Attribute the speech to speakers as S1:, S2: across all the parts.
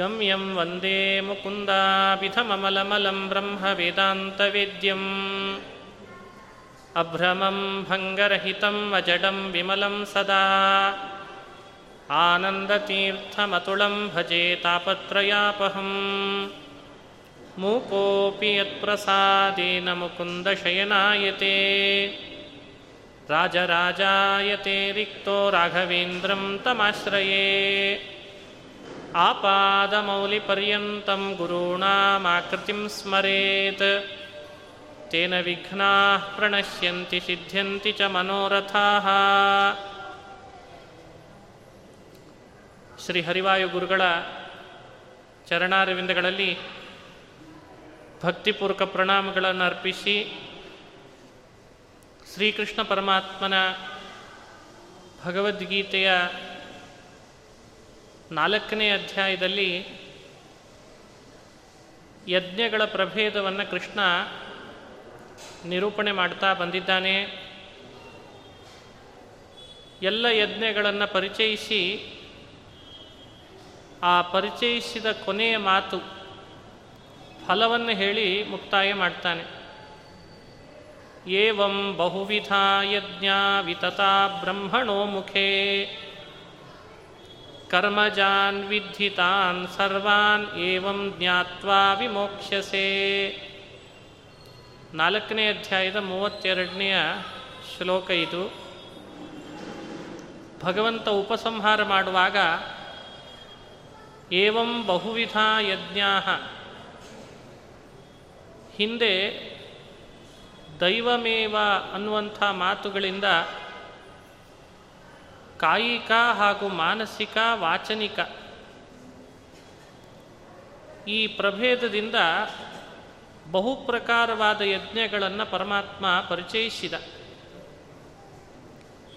S1: गम्यं वन्दे मुकुन्दाभिधममलमलं ब्रह्मवेदान्तवेद्यम्। अभ्रमं भङ्गरहितं वजडं विमलं सदा। आनन्दतीर्थमतुलं भजे तापत्रयापहम्। मूकोऽपि यत्प्रसादेन मुकुन्दशयनायते। राजराजायते रिक्तो राघवेन्द्रं तमाश्रये आपादमौलिपर्यन्तं गुरूणामाकृतिं स्मरेत् तेन विघ्नाः प्रणश्यन्ति सिद्ध्यन्ति च मनोरथाः ಶ್ರೀ ಹರಿವಾಯು ಗುರುಗಳ ಚರಣಾರವಿಂದಗಳಲ್ಲಿ ಭಕ್ತಿಪೂರ್ವಕ ಪ್ರಣಾಮಗಳನ್ನು ಅರ್ಪಿಸಿ ಶ್ರೀಕೃಷ್ಣ ಪರಮಾತ್ಮನ ಭಗವದ್ಗೀತೆಯ ನಾಲ್ಕನೇ ಅಧ್ಯಾಯದಲ್ಲಿ ಯಜ್ಞಗಳ ಪ್ರಭೇದವನ್ನು ಕೃಷ್ಣ ನಿರೂಪಣೆ ಮಾಡ್ತಾ ಬಂದಿದ್ದಾನೆ. ಎಲ್ಲ ಯಜ್ಞಗಳನ್ನು ಪರಿಚಯಿಸಿ ಆ ಪರಿಚಯಿಸಿದ ಕೊನೆಯ ಮಾತು ಫಲವನ್ನು ಹೇಳಿ ಮುಕ್ತಾಯ ಮಾಡ್ತಾನೆ. ಏವಂ ಬಹುವಿಧ ಯಜ್ಞ ವಿತತಾ ಬ್ರಹ್ಮಣೋ ಮುಖೇ ಕರ್ಮಜಾನ್ ವಿದ್ಧಿತಾನ್ ಸರ್ವಾನ್ ಏವಂ ಜ್ಞಾತ್ವಾ ವಿಮೋಕ್ಷ್ಯಸೆ ನಾಲ್ಕನೇ ಅಧ್ಯಾಯದ ಮೂವತ್ತೆರಡನೆಯ ಶ್ಲೋಕ ಇದು. ಭಗವಂತ ಉಪಸಂಹಾರ ಮಾಡುವಾಗ, ಏವಂ ಬಹುವಿಧ ಯಜ್ಞಾ ಹಿಂದೆ ದೈವಮೇವ ಅನ್ನುವಂಥ ಮಾತುಗಳಿಂದ ಕಾಯಿಕ ಹಾಗೂ ಮಾನಸಿಕ, ವಾಚನಿಕ. ಈ ಪ್ರಭೇದದಿಂದ ಬಹು ಪ್ರಕಾರವಾದ ಯಜ್ಞಗಳನ್ನು ಪರಮಾತ್ಮ ಪರಿಚಯಿಸಿದ.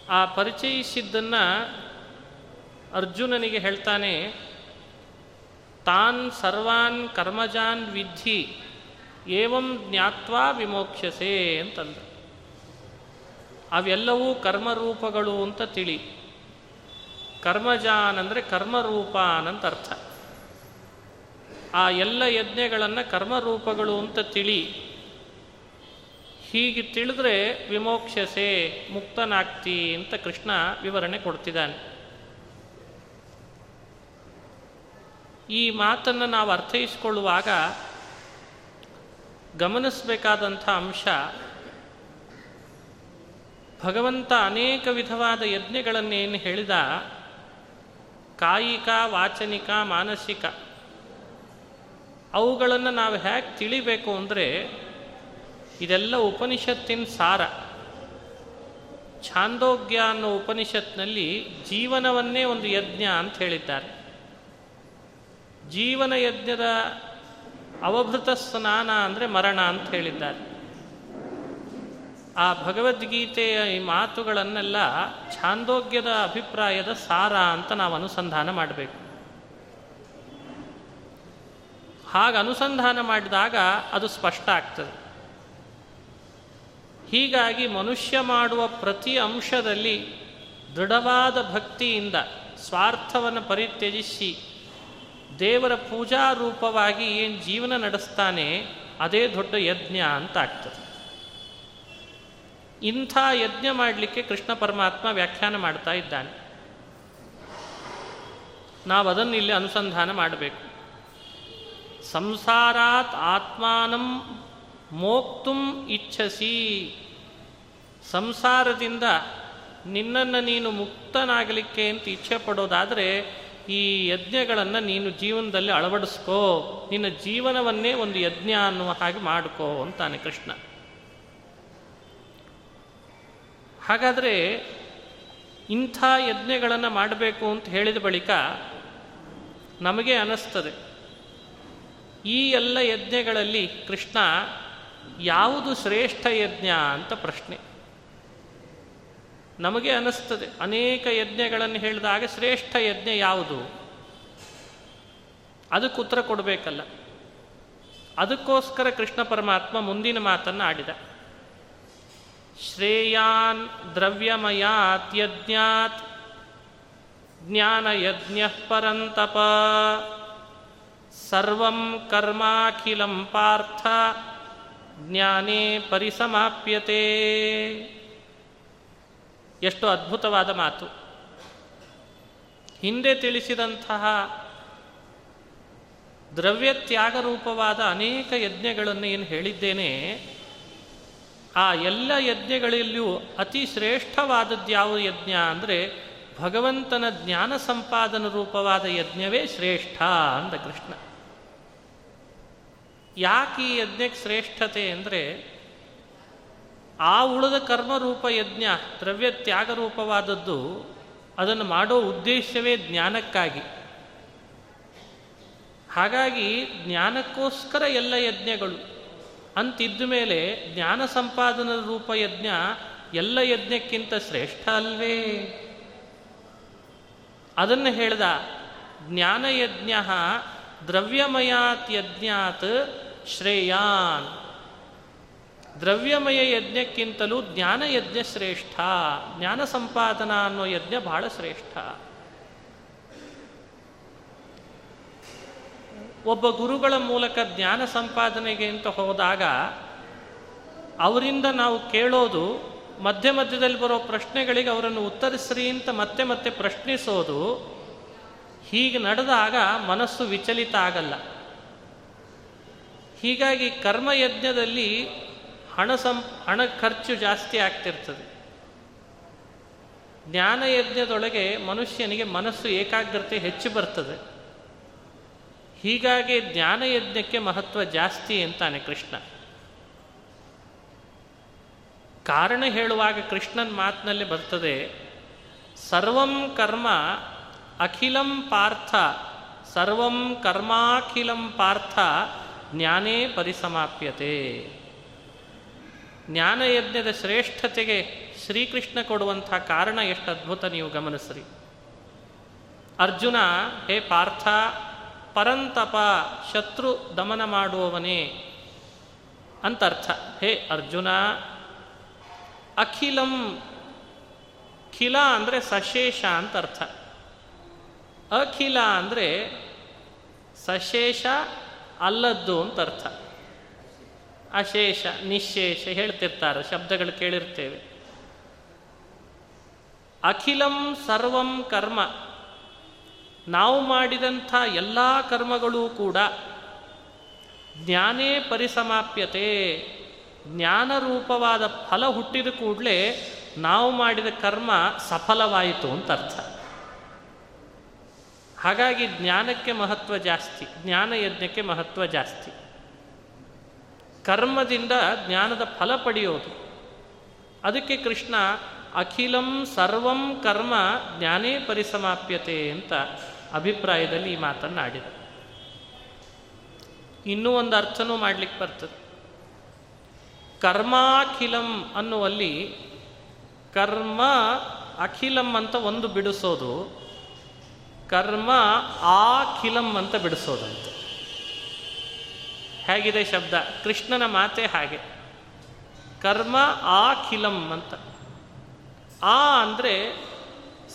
S1: ಆ ಪರಿಚಯಿಸಿದ್ದನ್ನು ಅರ್ಜುನನಿಗೆ ಹೇಳ್ತಾನೆ, ತಾನ್ ಸರ್ವಾನ್ ಕರ್ಮಜಾನ್ ವಿಧಿ ಏವಂ ಜ್ಞಾತ್ವಾ ವಿಮೋಕ್ಷಸೆ ಅಂತಂದ. ಅವೆಲ್ಲವೂ ಕರ್ಮರೂಪಗಳು ಅಂತ ತಿಳಿ. ಕರ್ಮಜಾನ್ ಅಂದರೆ ಕರ್ಮರೂಪ ಅಂತ ಅರ್ಥ. ಆ ಎಲ್ಲ ಯಜ್ಞಗಳನ್ನು ಕರ್ಮರೂಪಗಳು ಅಂತ ತಿಳಿ, ಹೀಗೆ ತಿಳಿದ್ರೆ ವಿಮೋಕ್ಷಸೆ ಮುಕ್ತನಾಗ್ತಿ ಅಂತ ಕೃಷ್ಣ ವಿವರಣೆ ಕೊಡ್ತಿದ್ದಾನೆ. ಈ ಮಾತನ್ನು ನಾವು ಅರ್ಥೈಸಿಕೊಳ್ಳುವಾಗ ಗಮನಿಸಬೇಕಾದಂಥ ಅಂಶ, ಭಗವಂತ ಅನೇಕ ವಿಧವಾದ ಯಜ್ಞಗಳನ್ನೇನು ಹೇಳಿದ ಕಾಯಿಕ, ವಾಚನಿಕ, ಮಾನಸಿಕ. ಅವುಗಳನ್ನು ನಾವು ಹೇಗೆ ತಿಳಿಬೇಕು ಅಂದರೆ ಇದೆಲ್ಲ ಉಪನಿಷತ್ತಿನ ಸಾರ. ಛಾಂದೋಗ್ಯ ಅನ್ನೋ ಉಪನಿಷತ್ನಲ್ಲಿ ಜೀವನವನ್ನೇ ಒಂದು ಯಜ್ಞ ಅಂತ ಹೇಳಿದ್ದಾರೆ. ಜೀವನ ಯಜ್ಞದ ಅವಭೃತ ಸ್ನಾನ ಅಂದರೆ ಮರಣ ಅಂತ ಹೇಳಿದ್ದಾರೆ. ಆ ಭಗವದ್ಗೀತೆಯ ಈ ಮಾತುಗಳನ್ನೆಲ್ಲ ಛಾಂದೋಗ್ಯದ ಅಭಿಪ್ರಾಯದ ಸಾರ ಅಂತ ನಾವು ಅನುಸಂಧಾನ ಮಾಡಬೇಕು. ಹಾಗೆ ಅನುಸಂಧಾನ ಮಾಡಿದಾಗ ಅದು ಸ್ಪಷ್ಟ ಆಗ್ತದೆ. ಹೀಗಾಗಿ ಮನುಷ್ಯ ಮಾಡುವ ಪ್ರತಿ ಅಂಶದಲ್ಲಿ ದೃಢವಾದ ಭಕ್ತಿಯಿಂದ ಸ್ವಾರ್ಥವನ್ನು ಪರಿತ್ಯಜಿಸಿ ದೇವರ ಪೂಜಾ ರೂಪವಾಗಿ ಏನು ಜೀವನ ನಡೆಸ್ತಾನೆ, ಅದೇ ದೊಡ್ಡ ಯಜ್ಞ ಅಂತ ಆಗ್ತದೆ. ಇಂಥ ಯಜ್ಞ ಮಾಡಲಿಕ್ಕೆ ಕೃಷ್ಣ ಪರಮಾತ್ಮ ವ್ಯಾಖ್ಯಾನ ಮಾಡ್ತಾ ಇದ್ದಾನೆ. ನಾವು ಅದನ್ನು ಇಲ್ಲಿ ಅನುಸಂಧಾನ ಮಾಡಬೇಕು. ಸಂಸಾರಾತ್ ಆತ್ಮಾನಂ ಮೋಕ್ತುಂ ಇಚ್ಛಸಿ. ಸಂಸಾರದಿಂದ ನಿನ್ನನ್ನು ನೀನು ಮುಕ್ತನಾಗಲಿಕ್ಕೆ ಅಂತ ಇಚ್ಛೆ ಪಡೋದಾದರೆ ಈ ಯಜ್ಞಗಳನ್ನು ನೀನು ಜೀವನದಲ್ಲಿ ಅಳವಡಿಸ್ಕೋ. ನಿನ್ನ ಜೀವನವನ್ನೇ ಒಂದು ಯಜ್ಞ ಅನ್ನುವ ಹಾಗೆ ಮಾಡ್ಕೋ ಅಂತಾನೆ ಕೃಷ್ಣ. ಹಾಗಾದರೆ ಇಂಥ ಯಜ್ಞಗಳನ್ನು ಮಾಡಬೇಕು ಅಂತ ಹೇಳಿದ ಬಳಿಕ ನಮಗೆ ಅನ್ನಿಸ್ತದೆ ಈ ಎಲ್ಲ ಯಜ್ಞಗಳಲ್ಲಿ ಕೃಷ್ಣ ಯಾವುದು ಶ್ರೇಷ್ಠ ಯಜ್ಞ ಅಂತ ಪ್ರಶ್ನೆ. ನಮಗೆ ಅನ್ನಿಸ್ತದೆ ಅನೇಕ ಯಜ್ಞಗಳನ್ನು ಹೇಳಿದಾಗ ಶ್ರೇಷ್ಠ ಯಜ್ಞ ಯಾವುದು? ಅದಕ್ಕೆ ಉತ್ತರ ಕೊಡಬೇಕಲ್ಲ. ಅದಕ್ಕೋಸ್ಕರ ಕೃಷ್ಣ ಪರಮಾತ್ಮ ಮುಂದಿನ ಮಾತನ್ನು ಆಡಿದ. ಶ್ರೇಯಾನ್ ಯಜ್ಞಾತ್ ಜ್ಞಾನಯಜ್ಞ ಪರಂತಪ ಸರ್ವಂ ಕರ್ಮಾಖಿಲಂ ಪಾರ್ಥ ಜ್ಞಾನೇ ಪರಿಸಮಾಪ್ಯತೆ ಎಷ್ಟು ಅದ್ಭುತವಾದ ಮಾತು. ಹಿಂದೆ ತಿಳಿಸಿದಂತಹ ದ್ರವ್ಯತ್ಯಾಗರೂಪವಾದ ತ್ಯಾಗ ರೂಪವಾದ ಅನೇಕ ಯಜ್ಞಗಳನ್ನು ಏನು ಹೇಳಿದ್ದೇನೆ ಆ ಎಲ್ಲ ಯಜ್ಞಗಳಲ್ಲಿಯೂ ಅತಿ ಶ್ರೇಷ್ಠವಾದದ್ದು ಯಾವ ಯಜ್ಞ ಅಂದರೆ ಭಗವಂತನ ಜ್ಞಾನ ಸಂಪಾದನ ರೂಪವಾದ ಯಜ್ಞವೇ ಶ್ರೇಷ್ಠ ಅಂದ ಕೃಷ್ಣ. ಯಾಕೆ ಈ ಯಜ್ಞಕ್ಕೆ ಶ್ರೇಷ್ಠತೆ ಅಂದರೆ ಆ ಉಳಿದ ಕರ್ಮರೂಪ ಯಜ್ಞ, ದ್ರವ್ಯ ತ್ಯಾಗ ರೂಪವಾದದ್ದು ಅದನ್ನು ಮಾಡೋ ಉದ್ದೇಶವೇ ಜ್ಞಾನಕ್ಕಾಗಿ. ಹಾಗಾಗಿ ಜ್ಞಾನಕ್ಕೋಸ್ಕರ ಎಲ್ಲ ಯಜ್ಞಗಳು ಅಂತಿದ್ದ ಮೇಲೆ ಜ್ಞಾನ ಸಂಪಾದನದ ರೂಪ ಯಜ್ಞ ಎಲ್ಲ ಯಜ್ಞಕ್ಕಿಂತ ಶ್ರೇಷ್ಠ ಅಲ್ವೇ? ಅದನ್ನು ಹೇಳ್ದ ಜ್ಞಾನಯಜ್ಞ ದ್ರವ್ಯಮಯಾತ್ ಯಜ್ಞಾತ್ ಶ್ರೇಯಾನ್. ದ್ರವ್ಯಮಯ ಯಜ್ಞಕ್ಕಿಂತಲೂ ಜ್ಞಾನಯಜ್ಞ ಶ್ರೇಷ್ಠ. ಜ್ಞಾನ ಸಂಪಾದನಾ ಅನ್ನೋ ಯಜ್ಞ ಬಹಳ ಶ್ರೇಷ್ಠ. ಒಬ್ಬ ಗುರುಗಳ ಮೂಲಕ ಜ್ಞಾನ ಸಂಪಾದನೆಗೆ ಅಂತ ಹೋದಾಗ ಅವರಿಂದ ನಾವು ಕೇಳೋದು, ಮಧ್ಯ ಮಧ್ಯದಲ್ಲಿ ಬರೋ ಪ್ರಶ್ನೆಗಳಿಗೆ ಅವರನ್ನು ಉತ್ತರಿಸ್ರಿ ಅಂತ ಮತ್ತೆ ಮತ್ತೆ ಪ್ರಶ್ನಿಸೋದು, ಹೀಗೆ ನಡೆದಾಗ ಮನಸ್ಸು ವಿಚಲಿತ ಆಗಲ್ಲ. ಹೀಗಾಗಿ ಕರ್ಮಯಜ್ಞದಲ್ಲಿ ಹಣ ಸಂ, ಹಣ ಖರ್ಚು ಜಾಸ್ತಿ ಆಗ್ತಿರ್ತದೆ. ಜ್ಞಾನಯಜ್ಞದೊಳಗೆ ಮನುಷ್ಯನಿಗೆ ಮನಸ್ಸು ಏಕಾಗ್ರತೆ ಹೆಚ್ಚು ಬರ್ತದೆ. ಹೀಗಾಗಿ ಜ್ಞಾನಯಜ್ಞಕ್ಕೆ ಮಹತ್ವ ಜಾಸ್ತಿ ಅಂತಾನೆ ಕೃಷ್ಣ. ಕಾರಣ ಹೇಳುವಾಗ ಕೃಷ್ಣನ್ ಮಾತಿನಲ್ಲಿ ಬರ್ತದೆ, ಸರ್ವಂ ಕರ್ಮ ಅಖಿಲಂ ಪಾರ್ಥ, ಸರ್ವಂ ಕರ್ಮಾಖಿಲಂ ಪಾರ್ಥ, ಜ್ಞಾನೇ ಪರಿಸಮಾಪ್ಯತೆ. ಜ್ಞಾನಯಜ್ಞದ ಶ್ರೇಷ್ಠತೆಗೆ ಶ್ರೀಕೃಷ್ಣ ಕೊಡುವಂಥ ಕಾರಣ ಎಷ್ಟು ಅದ್ಭುತ ನೀವು ಗಮನಿಸ್ರಿ. ಅರ್ಜುನ, ಹೇ ಪಾರ್ಥ ಪರಂತಪ ಶತ್ರು ದಮನ ಮಾಡುವವನೇ ಅಂತರ್ಥ. ಹೇ ಅರ್ಜುನ, ಅಖಿಲಂ ಖಿಲ ಅಂದರೆ ಸಶೇಷ ಅಂತ ಅರ್ಥ ಅಖಿಲ ಅಂದರೆ ಸಶೇಷ ಅಲ್ಲದ್ದು ಅಂತ ಅರ್ಥ ಅಶೇಷ, ನಿಶೇಷ ಹೇಳ್ತಿರ್ತಾರೆ, ಶಬ್ದಗಳು ಕೇಳಿರ್ತೇವೆ. ಅಖಿಲಂ ಸರ್ವಂ ಕರ್ಮ. ನಾವು ಮಾಡಿದಂಥ ಎಲ್ಲ ಕರ್ಮಗಳೂ ಕೂಡ ಜ್ಞಾನೇ ಪರಿಸಮಾಪ್ಯತೆ. ಜ್ಞಾನರೂಪವಾದ ಫಲ ಹುಟ್ಟಿದ ಕೂಡಲೇ ನಾವು ಮಾಡಿದ ಕರ್ಮ ಸಫಲವಾಯಿತು ಅಂತ ಅರ್ಥ. ಹಾಗಾಗಿ ಜ್ಞಾನಕ್ಕೆ ಮಹತ್ವ ಜಾಸ್ತಿ, ಜ್ಞಾನ ಯಜ್ಞಕ್ಕೆ ಮಹತ್ವ ಜಾಸ್ತಿ. ಕರ್ಮದಿಂದ ಜ್ಞಾನದ ಫಲ ಪಡೆಯೋದು. ಅದಕ್ಕೆ ಕೃಷ್ಣ ಅಖಿಲಂ ಸರ್ವಂ ಕರ್ಮ ಜ್ಞಾನೇ ಪರಿಸಮಾಪ್ಯತೆ ಅಂತ ಅಭಿಪ್ರಾಯದಲ್ಲಿ ಈ ಮಾತನ್ನು ಆಡಿದ. ಇನ್ನೂ ಒಂದು ಅರ್ಥನೂ ಮಾಡ್ಲಿಕ್ಕೆ ಬರ್ತದೆ. ಕರ್ಮಾಖಿಲಂ ಅನ್ನುವಲ್ಲಿ ಕರ್ಮ ಅಖಿಲಂ ಅಂತ ಒಂದು ಬಿಡಿಸೋದು, ಕರ್ಮ ಆಖಿಲಂ ಅಂತ ಬಿಡಿಸೋದಂತೆ ಹೇಗಿದೆ ಶಬ್ದ? ಕೃಷ್ಣನ ಮಾತೆ ಹಾಗೆ. ಕರ್ಮ ಆಖಿಲಂ ಅಂತ. ಆ ಅಂದರೆ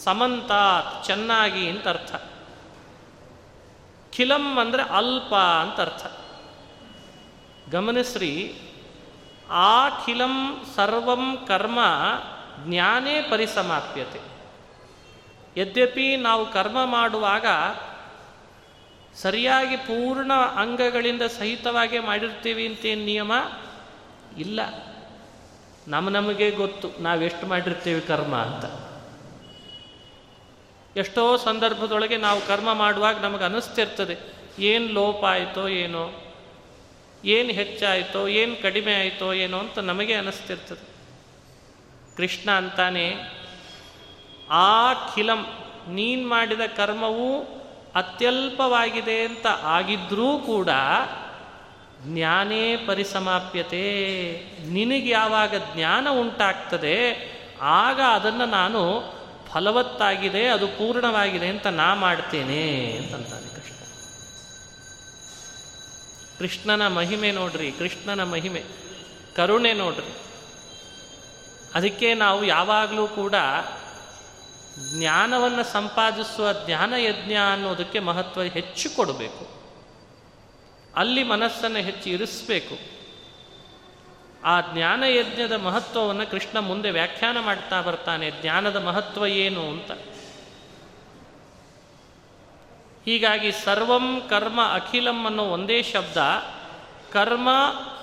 S1: ಸಮಂತಾತ್, ಚೆನ್ನಾಗಿ ಅಂತ ಅರ್ಥ. ಖಿಲಂ ಅಂದರೆ ಅಲ್ಪ ಅಂತ ಅರ್ಥ. ಗಮನಿಸ್ರಿ ಖಿಲಂ ಸರ್ವಂ ಕರ್ಮ ಜ್ಞಾನೇ ಪರಿಸಮಾಪ್ಯತೆ. ಯದ್ಯಪಿ ನಾವು ಕರ್ಮ ಮಾಡುವಾಗ ಸರಿಯಾಗಿ ಪೂರ್ಣ ಅಂಗಗಳಿಂದ ಸಹಿತವಾಗಿ ಮಾಡಿರ್ತೀವಿ ಅಂತೇನು ನಿಯಮ? ಇಲ್ಲ. ನಮ್ಮ ನಮಗೆ ಗೊತ್ತು, ನಾವೆಷ್ಟು ಮಾಡಿರ್ತೀವಿ ಕರ್ಮ ಅಂತ. ಎಷ್ಟೋ ಸಂದರ್ಭದೊಳಗೆ ನಾವು ಕರ್ಮ ಮಾಡುವಾಗ ನಮಗೆ ಅನ್ನಿಸ್ತಿರ್ತದೆ ಏನು ಲೋಪ ಆಯಿತೋ ಏನೋ, ಏನು ಹೆಚ್ಚಾಯಿತೋ, ಏನು ಕಡಿಮೆ ಆಯಿತೋ ಏನೋ ಅಂತ ನಮಗೆ ಅನ್ನಿಸ್ತಿರ್ತದೆ ಕೃಷ್ಣ ಅಂತಾನೆ, ಆ ಖಿಲಂ, ನೀನು ಮಾಡಿದ ಕರ್ಮವು ಅತ್ಯಲ್ಪವಾಗಿದೆ ಅಂತ ಆಗಿದ್ರೂ ಕೂಡ ಜ್ಞಾನೇ ಪರಿಸಮಾಪ್ಯತೆ. ನಿನಗೆ ಯಾವಾಗ ಜ್ಞಾನ ಉಂಟಾಗ್ತದೆ, ಆಗ ಅದನ್ನು ನಾನು ಫಲವತ್ತಾಗಿದೆ, ಅದು ಪೂರ್ಣವಾಗಿದೆ ಅಂತ ನಾ ಮಾಡ್ತೇನೆ ಅಂತಂತಾನೆ ಕೃಷ್ಣ. ಕೃಷ್ಣನ ಮಹಿಮೆ ನೋಡ್ರಿ, ಕೃಷ್ಣನ ಮಹಿಮೆ, ಕರುಣೆ ನೋಡ್ರಿ. ಅದಕ್ಕೆ ನಾವು ಯಾವಾಗಲೂ ಕೂಡ ಜ್ಞಾನವನ್ನು ಸಂಪಾದಿಸುವ ಜ್ಞಾನ ಯಜ್ಞ ಅನ್ನೋದಕ್ಕೆ ಮಹತ್ವ ಹೆಚ್ಚು ಕೊಡಬೇಕು. ಅಲ್ಲಿ ಮನಸ್ಸನ್ನು ಹೆಚ್ಚು ಇರಿಸಬೇಕು. ಆ ಜ್ಞಾನ ಯಜ್ಞದ ಮಹತ್ವವನ್ನು ಕೃಷ್ಣ ಮುಂದೆ ವ್ಯಾಖ್ಯಾನ ಮಾಡ್ತಾ ಬರ್ತಾನೆ, ಜ್ಞಾನದ ಮಹತ್ವ ಏನು ಅಂತ. ಹೀಗಾಗಿ ಸರ್ವಂ ಕರ್ಮ ಅಖಿಲಂ ಅನ್ನೋ ಒಂದೇ ಶಬ್ದ, ಕರ್ಮ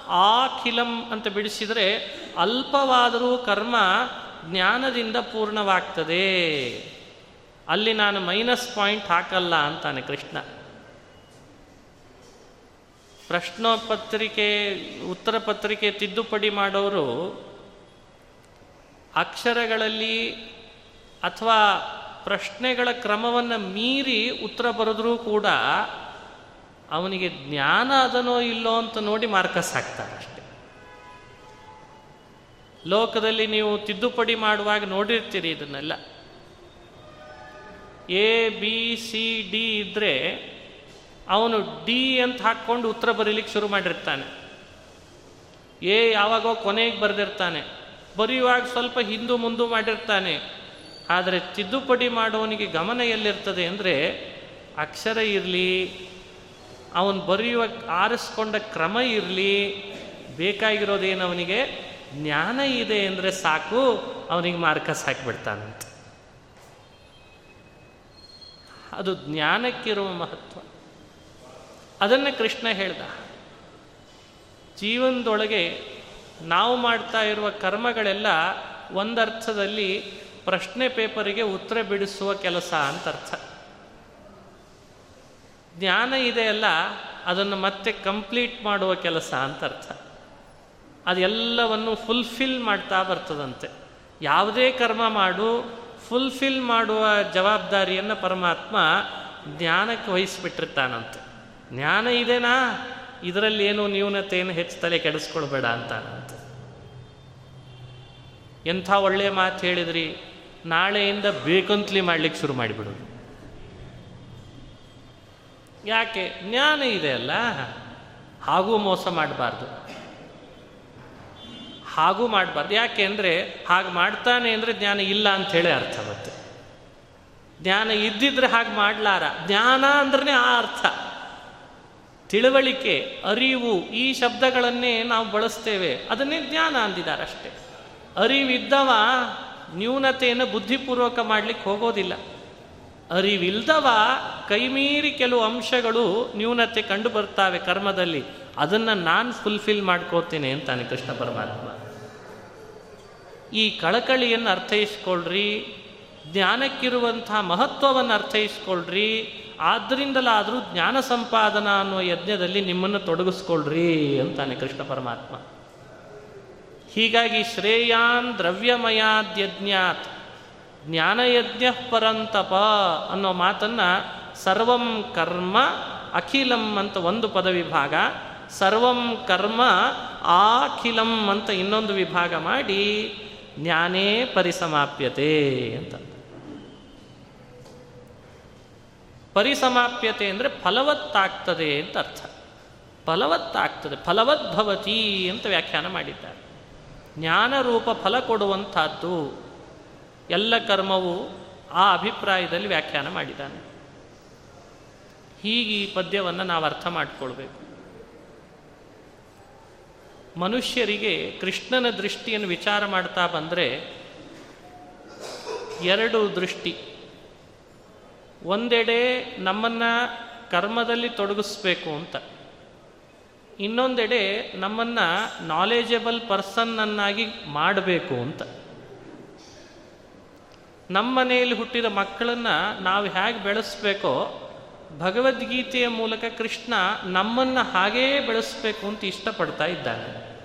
S1: ಆಖಿಲಂ ಅಂತ ಬಿಡಿಸಿದರೆ ಅಲ್ಪವಾದರೂ ಕರ್ಮ ಜ್ಞಾನದಿಂದ ಪೂರ್ಣವಾಗ್ತದೆ. ಅಲ್ಲಿ ನಾನು ಮೈನಸ್ ಪಾಯಿಂಟ್ ಹಾಕಲ್ಲ ಅಂತಾನೆ ಕೃಷ್ಣ. ಪ್ರಶ್ನೋಪತ್ರಿಕೆ, ಉತ್ತರ ಪತ್ರಿಕೆ ತಿದ್ದುಪಡಿ ಮಾಡೋರು ಅಕ್ಷರಗಳಲ್ಲಿ ಅಥವಾ ಪ್ರಶ್ನೆಗಳ ಕ್ರಮವನ್ನು ಮೀರಿ ಉತ್ತರ ಬರೆದ್ರೂ ಕೂಡ ಅವನಿಗೆ ಜ್ಞಾನ ಅದನೋ ಇಲ್ಲೋ ಅಂತ ನೋಡಿ ಮಾರ್ಕಸ್ ಹಾಕ್ತಾರೆ ಅಷ್ಟೇ. ಲೋಕದಲ್ಲಿ ನೀವು ತಿದ್ದುಪಡಿ ಮಾಡುವಾಗ ನೋಡಿರ್ತೀರಿ ಇದನ್ನೆಲ್ಲ. ಎ, ಬಿ, ಸಿ, ಡಿ ಇದ್ದರೆ ಅವನು ಡಿ ಅಂತ ಹಾಕ್ಕೊಂಡು ಉತ್ತರ ಬರೀಲಿಕ್ಕೆ ಶುರು ಮಾಡಿರ್ತಾನೆ. ಎ ಯಾವಾಗೋ ಕೊನೆಗೆ ಬರೆದಿರ್ತಾನೆ. ಬರೆಯುವಾಗ ಸ್ವಲ್ಪ ಹಿಂದೂ ಮುಂದು ಮಾಡಿರ್ತಾನೆ. ಆದರೆ ತಿದ್ದುಪಡಿ ಮಾಡೋವನಿಗೆ ಗಮನ ಎಲ್ಲಿರ್ತದೆ ಅಂದರೆ ಅಕ್ಷರ ಇರಲಿ, ಅವನು ಬರೆಯುವ, ಆರಿಸ್ಕೊಂಡ ಕ್ರಮ ಇರಲಿ, ಬೇಕಾಗಿರೋದೇನು ಅವನಿಗೆ ಜ್ಞಾನ ಇದೆ ಅಂದರೆ ಸಾಕು, ಅವನಿಗೆ ಮಾರ್ಕಸ್ ಹಾಕಿಬಿಡ್ತಾನಂತ ಅದು ಜ್ಞಾನಕ್ಕಿರುವ ಮಹತ್ವ. ಅದನ್ನು ಕೃಷ್ಣ ಹೇಳ್ದ. ಜೀವನದೊಳಗೆ ನಾವು ಮಾಡ್ತಾ ಇರುವ ಕರ್ಮಗಳೆಲ್ಲ ಒಂದರ್ಥದಲ್ಲಿ ಪ್ರಶ್ನೆ ಪೇಪರಿಗೆ ಉತ್ತರ ಬಿಡಿಸುವ ಕೆಲಸ ಅಂತ ಅರ್ಥ. ಜ್ಞಾನ ಇದೆಯಲ್ಲ ಅದನ್ನು ಮತ್ತೆ ಕಂಪ್ಲೀಟ್ ಮಾಡುವ ಕೆಲಸ ಅಂತ ಅರ್ಥ. ಅದೆಲ್ಲವನ್ನು ಫುಲ್ಫಿಲ್ ಮಾಡ್ತಾ ಬರ್ತದಂತೆ. ಯಾವುದೇ ಕರ್ಮ ಮಾಡು, ಫುಲ್ಫಿಲ್ ಮಾಡುವ ಜವಾಬ್ದಾರಿಯನ್ನು ಪರಮಾತ್ಮ ಜ್ಞಾನಕ್ಕೆ ವಹಿಸ್ಬಿಟ್ಟಿರ್ತಾನಂತೆ. ಜ್ಞಾನ ಇದೆನಾ? ಇದರಲ್ಲಿ ಏನು ನ್ಯೂನತೆಯನ್ನು ಹೆಚ್ಚು ತಲೆ ಕೆಡಿಸ್ಕೊಳ್ಬೇಡ ಅಂತ. ಎಂಥ ಒಳ್ಳೆಯ ಮಾತು ಹೇಳಿದ್ರಿ? ನಾಳೆಯಿಂದ ಬೇಕಂತಲಿ ಮಾಡ್ಲಿಕ್ಕೆ ಶುರು ಮಾಡಿಬಿಡೋದು. ಯಾಕೆ? ಜ್ಞಾನ ಇದೆ ಅಲ್ಲ. ಹಾಗೂ ಮೋಸ ಮಾಡಬಾರ್ದು. ಹಾಗೂ ಮಾಡಬಾರ್ದು. ಯಾಕೆ ಅಂದರೆ ಹಾಗೆ ಮಾಡ್ತಾನೆ ಅಂದರೆ ಜ್ಞಾನ ಇಲ್ಲ ಅಂತ ಹೇಳಿ ಅರ್ಥ ಮತ್ತೆ. ಜ್ಞಾನ ಇದ್ದಿದ್ರೆ ಹಾಗೆ ಮಾಡಲಾರ. ಜ್ಞಾನ ಅಂದ್ರೆ ಆ ಅರ್ಥ. ತಿಳುವಳಿಕೆ, ಅರಿವು ಈ ಶಬ್ದಗಳನ್ನೇ ನಾವು ಬಳಸ್ತೇವೆ. ಅದನ್ನೇ ಜ್ಞಾನ ಅಂದಿದ್ದಾರೆ ಅಷ್ಟೇ ಅರಿವಿದ್ದವ ನ್ಯೂನತೆಯನ್ನು ಬುದ್ಧಿಪೂರ್ವಕ ಮಾಡಲಿಕ್ಕೆ ಹೋಗೋದಿಲ್ಲ. ಅರಿವಿಲ್ದವ ಕೈಮೀರಿ ಕೆಲವು ಅಂಶಗಳು ನ್ಯೂನತೆ ಕಂಡು ಬರ್ತಾವೆ ಕರ್ಮದಲ್ಲಿ. ಅದನ್ನು ನಾನು ಫುಲ್ಫಿಲ್ ಮಾಡ್ಕೋತೀನಿ ಅಂತಾನೆ ಕೃಷ್ಣ ಪರಮಾತ್ಮ. ಈ ಕಳಕಳಿಯನ್ನು ಅರ್ಥೈಸ್ಕೊಳ್ರಿ ಜ್ಞಾನಕ್ಕಿರುವಂತಹ ಮಹತ್ವವನ್ನು ಅರ್ಥೈಸ್ಕೊಳ್ರಿ ಆದ್ದರಿಂದಲಾದರೂ ಜ್ಞಾನ ಸಂಪಾದನಾ ಅನ್ನುವ ಯಜ್ಞದಲ್ಲಿ ನಿಮ್ಮನ್ನು ತೊಡಗಿಸ್ಕೊಳ್ರಿ ಅಂತಾನೆ ಕೃಷ್ಣ ಪರಮಾತ್ಮ. ಹೀಗಾಗಿ ಶ್ರೇಯಾನ್ ದ್ರವ್ಯಮಯಾದ್ಯಜ್ಞಾತ್ ಜ್ಞಾನಯಜ್ಞ ಪರಂತಪ ಅನ್ನೋ ಮಾತನ್ನು ಸರ್ವಂ ಕರ್ಮ ಅಖಿಲಂ ಅಂತ ಒಂದು ಪದ ವಿಭಾಗ, ಸರ್ವಂ ಕರ್ಮ ಆಖಿಲಂ ಅಂತ ಇನ್ನೊಂದು ವಿಭಾಗ ಮಾಡಿ ಜ್ಞಾನೇ ಪರಿಸಮಾಪ್ಯತೆ ಅಂತ. ಪರಿಸಮಾಪ್ಯತೆ ಅಂದರೆ ಫಲವತ್ತಾಗ್ತದೆ ಅಂತ ಅರ್ಥ. ಫಲವತ್ತಾಗ್ತದೆ. ಫಲವದ್ಭವತಿ ಅಂತ ವ್ಯಾಖ್ಯಾನ ಮಾಡಿದ್ದಾರೆ. ಜ್ಞಾನರೂಪ ಫಲ ಕೊಡುವಂಥದ್ದು ಎಲ್ಲ ಕರ್ಮವು ಆ ಅಭಿಪ್ರಾಯದಲ್ಲಿ ವ್ಯಾಖ್ಯಾನ ಮಾಡಿದ್ದಾನೆ. ಹೀಗೆ ಈ ಪದ್ಯವನ್ನು ನಾವು ಅರ್ಥ ಮಾಡಿಕೊಳ್ಬೇಕು. ಮನುಷ್ಯರಿಗೆ ಕೃಷ್ಣನ ದೃಷ್ಟಿಯನ್ನು ವಿಚಾರ ಮಾಡ್ತಾ ಬಂದರೆ ಎರಡು ದೃಷ್ಟಿ ಒಂದೆಡೆ ನಮ್ಮನ್ನು ಕರ್ಮದಲ್ಲಿ ತೊಡಗಿಸ್ಬೇಕು ಅಂತ. ಇನ್ನೊಂದೆಡೆ ನಮ್ಮನ್ನು ನಾಲೆಜಬಲ್ ಪರ್ಸನ್ನನ್ನಾಗಿ ಮಾಡಬೇಕು ಅಂತ. ನಮ್ಮ ಮನೆಯಲ್ಲಿ ಹುಟ್ಟಿದ ಮಕ್ಕಳನ್ನು ನಾವು ಹೇಗೆ ಬೆಳೆಸ್ಬೇಕೋ ಭಗವದ್ಗೀತೆಯ ಮೂಲಕ ಕೃಷ್ಣ ನಮ್ಮನ್ನು ಹಾಗೇ ಬೆಳೆಸ್ಬೇಕು ಅಂತ ಇಷ್ಟಪಡ್ತಾ ಇದ್ದಾನೆ.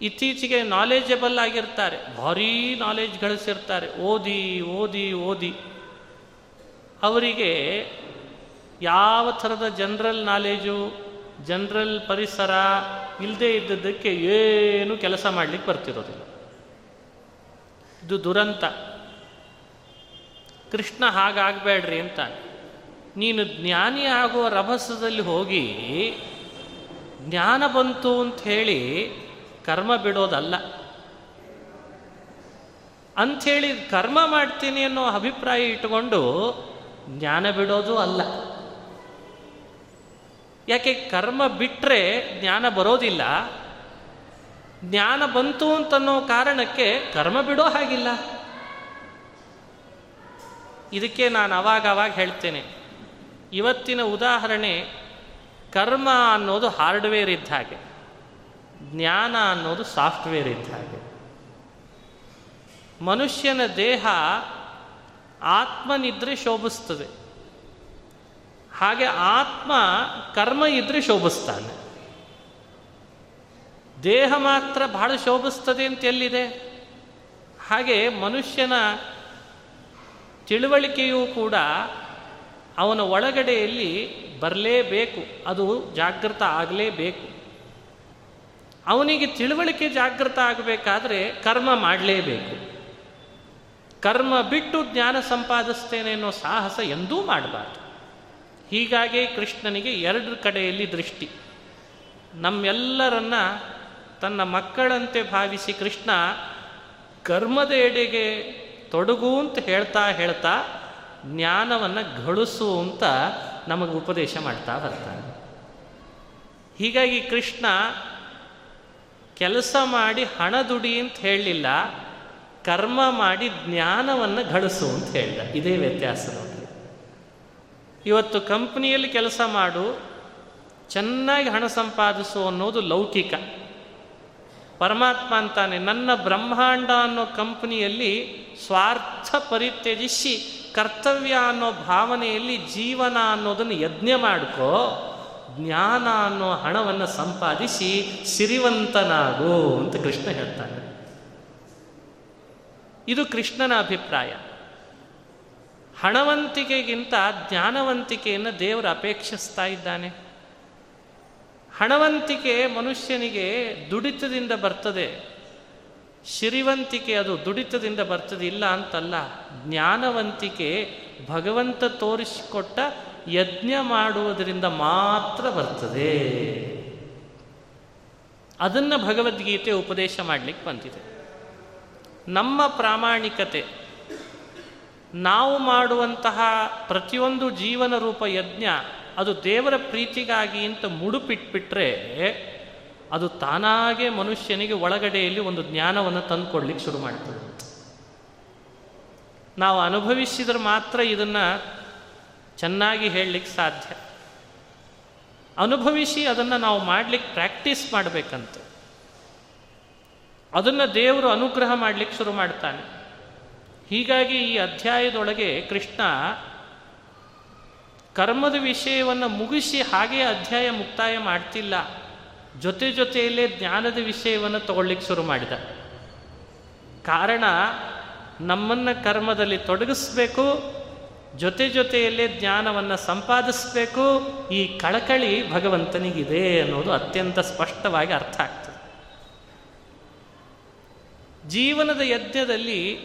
S1: ಇತ್ತೀಚೆಗೆ ನಾಲೆಜಬಲ್ ಆಗಿರ್ತಾರೆ, ಭಾರೀ ನಾಲೆಜ್ ಗಳಿಸಿರ್ತಾರೆ, ಓದಿ ಓದಿ ಓದಿ. ಅವರಿಗೆ ಯಾವ ಥರದ ಜನರಲ್ ನಾಲೇಜು, ಜನರಲ್ ಪರಿಸರ ಇಲ್ಲದೆ ಇದ್ದದ್ದಕ್ಕೆ ಏನು ಕೆಲಸ ಮಾಡಲಿಕ್ಕೆ ಬರ್ತಿರೋದಿಲ್ಲ. ಇದು ದುರಂತ. ಕೃಷ್ಣ ಹಾಗಾಗಬೇಡ್ರಿ ಅಂತ. ನೀನು ಜ್ಞಾನಿ ಆಗುವ ರಭಸದಲ್ಲಿ ಹೋಗಿ ಜ್ಞಾನ ಬಂತು ಅಂತ ಹೇಳಿ ಕರ್ಮ ಬಿಡೋದಲ್ಲ. ಅಂಥೇಳಿ ಕರ್ಮ ಮಾಡ್ತೀನಿ ಅನ್ನೋ ಅಭಿಪ್ರಾಯ ಇಟ್ಟುಕೊಂಡು ಜ್ಞಾನ ಬಿಡೋದು ಅಲ್ಲ. ಯಾಕೆ ಕರ್ಮ ಬಿಟ್ಟರೆ ಜ್ಞಾನ ಬರೋದಿಲ್ಲ? ಜ್ಞಾನ ಬಂತು ಅಂತನ್ನೋ ಕಾರಣಕ್ಕೆ ಕರ್ಮ ಬಿಡೋ ಹಾಗಿಲ್ಲ. ಇದಕ್ಕೆ ನಾನು ಅವಾಗ ಅವಾಗ ಹೇಳ್ತೇನೆ. ಇವತ್ತಿನ ಉದಾಹರಣೆ ಕರ್ಮ ಅನ್ನೋದು ಹಾರ್ಡ್ವೇರ್ ಇದ್ದ ಹಾಗೆ, ಜ್ಞಾನ ಅನ್ನೋದು ಸಾಫ್ಟ್ವೇರ್ ಇದ್ದ ಹಾಗೆ. ಮನುಷ್ಯನ ದೇಹ ಆತ್ಮನಿದ್ರೆ ಶೋಭಿಸ್ತದೆ. ಹಾಗೆ ಆತ್ಮ ಕರ್ಮ ಇದ್ರೆ ಶೋಭಿಸ್ತಾನೆ. ದೇಹ ಮಾತ್ರ ಬಹಳ ಶೋಭಿಸ್ತದೆ ಅಂತ ಎಲ್ಲಿದೆ? ಹಾಗೆ ಮನುಷ್ಯನ ತಿಳುವಳಿಕೆಯೂ ಕೂಡ ಅವನ ಒಳಗಡೆಯಲ್ಲಿ ಬರಲೇಬೇಕು. ಅದು ಜಾಗೃತ ಆಗಲೇಬೇಕು. ಅವನಿಗೆ ತಿಳುವಳಿಕೆ ಜಾಗೃತ ಆಗಬೇಕಾದ್ರೆ ಕರ್ಮ ಮಾಡಲೇಬೇಕು. ಕರ್ಮ ಬಿಟ್ಟು ಜ್ಞಾನ ಸಂಪಾದಿಸ್ತೇನೆ ಅನ್ನೋ ಸಾಹಸ ಎಂದೂ ಮಾಡಬಾರ್ದು. ಹೀಗಾಗಿ ಕೃಷ್ಣನಿಗೆ ಎರಡು ಕಡೆಯಲ್ಲಿ ದೃಷ್ಟಿ. ನಮ್ಮೆಲ್ಲರನ್ನ ತನ್ನ ಮಕ್ಕಳಂತೆ ಭಾವಿಸಿ ಕೃಷ್ಣ ಕರ್ಮದ ಎಡೆಗೆ ತೊಡಗು ಅಂತ ಹೇಳ್ತಾ ಹೇಳ್ತಾ ಜ್ಞಾನವನ್ನು ಗಳಿಸು ಅಂತ ನಮಗೆ ಉಪದೇಶ ಮಾಡ್ತಾ ಬರ್ತಾನೆ. ಹೀಗಾಗಿ ಕೃಷ್ಣ ಕೆಲಸ ಮಾಡಿ ಹಣ ದುಡಿ ಅಂತ ಹೇಳಲಿಲ್ಲ. ಕರ್ಮ ಮಾಡಿ ಜ್ಞಾನವನ್ನು ಗಳಿಸು ಅಂತ ಹೇಳಿದ. ಇದೇ ವ್ಯತ್ಯಾಸ ನೋಡಿ ಇವತ್ತು ಕಂಪ್ನಿಯಲ್ಲಿ ಕೆಲಸ ಮಾಡು, ಚೆನ್ನಾಗಿ ಹಣ ಸಂಪಾದಿಸು ಅನ್ನೋದು ಲೌಕಿಕ. ಪರಮಾತ್ಮ ಅಂತಾನೆ, ನನ್ನ ಬ್ರಹ್ಮಾಂಡ ಅನ್ನೋ ಕಂಪನಿಯಲ್ಲಿ ಸ್ವಾರ್ಥ ಪರಿತ್ಯಜಿಸಿ ಕರ್ತವ್ಯ ಅನ್ನೋ ಭಾವನೆಯಲ್ಲಿ ಜೀವನ ಅನ್ನೋದನ್ನು ಯಜ್ಞ ಮಾಡ್ಕೋ, ಜ್ಞಾನ ಅನ್ನೋ ಹಣವನ್ನು ಸಂಪಾದಿಸಿ ಸಿರಿವಂತನಾಗು ಅಂತ ಕೃಷ್ಣ ಹೇಳ್ತಾನೆ. ಇದು ಕೃಷ್ಣನ ಅಭಿಪ್ರಾಯ. ಹಣವಂತಿಕೆಗಿಂತ ಜ್ಞಾನವಂತಿಕೆಯನ್ನು ದೇವರು ಅಪೇಕ್ಷಿಸ್ತಾ ಇದ್ದಾನೆ. ಹಣವಂತಿಕೆ ಮನುಷ್ಯನಿಗೆ ದುಡಿತದಿಂದ ಬರ್ತದೆ. ಸಿರಿವಂತಿಕೆ ಅದು ದುಡಿತದಿಂದ ಬರ್ತದೆ, ಇಲ್ಲ ಅಂತಲ್ಲ. ಜ್ಞಾನವಂತಿಕೆ ಭಗವಂತ ತೋರಿಸಿಕೊಟ್ಟ ಯಜ್ಞ ಮಾಡುವುದರಿಂದ ಮಾತ್ರ ಬರ್ತದೆ. ಅದನ್ನು ಭಗವದ್ಗೀತೆ ಉಪದೇಶ ಮಾಡಲಿಕ್ಕೆ ಬಂದಿದೆ. ನಮ್ಮ ಪ್ರಾಮಾಣಿಕತೆ. ನಾವು ಮಾಡುವಂತಹ ಪ್ರತಿಯೊಂದು ಜೀವನ ರೂಪ ಯಜ್ಞ, ಅದು ದೇವರ ಪ್ರೀತಿಗಾಗಿ ಅಂತ ಮುಡುಪಿಟ್ಬಿಟ್ರೆ ಅದು ತಾನಾಗೆ ಮನುಷ್ಯನಿಗೆ ಒಳಗಡೆಯಲ್ಲಿ ಒಂದು ಜ್ಞಾನವನ್ನು ತಂದುಕೊಡ್ಲಿಕ್ಕೆ ಶುರು ಮಾಡ್ತದೆ. ನಾವು ಅನುಭವಿಸಿದ್ರೆ ಮಾತ್ರ ಇದನ್ನು ಚೆನ್ನಾಗಿ ಹೇಳಲಿಕ್ಕೆ ಸಾಧ್ಯ. ಅನುಭವಿಸಿ ಅದನ್ನು ನಾವು ಮಾಡಲಿಕ್ಕೆ ಪ್ರಾಕ್ಟೀಸ್ ಮಾಡಬೇಕಂತೆ. ಅದನ್ನು ದೇವರು ಅನುಗ್ರಹ ಮಾಡಲಿಕ್ಕೆ ಶುರು ಮಾಡ್ತಾನೆ. ಹೀಗಾಗಿ ಈ ಅಧ್ಯಾಯದೊಳಗೆ ಕೃಷ್ಣ ಕರ್ಮದ ವಿಷಯವನ್ನು ಮುಗಿಸಿ ಹಾಗೆ ಅಧ್ಯಾಯ ಮುಕ್ತಾಯ ಮಾಡ್ತಿಲ್ಲ. ಜೊತೆ ಜೊತೆಯಲ್ಲೇ ಜ್ಞಾನದ ವಿಷಯವನ್ನು ತಗೊಳ್ಳಿಕ್ಕೆ ಶುರು ಮಾಡಿದ. ಕಾರಣ ನಮ್ಮನ್ನು ಕರ್ಮದಲ್ಲಿ ತೊಡಗಿಸ್ಬೇಕು, ಜೊತೆ ಜೊತೆಯಲ್ಲೇ ಜ್ಞಾನವನ್ನು ಸಂಪಾದಿಸಬೇಕು, ಈ ಕಳಕಳಿ ಭಗವಂತನಿಗಿದೆ ಅನ್ನೋದು ಅತ್ಯಂತ ಸ್ಪಷ್ಟವಾಗಿ ಅರ್ಥ ಆಗ್ತದೆ. ಜೀವನದ ಯಜ್ಞದಲ್ಲಿ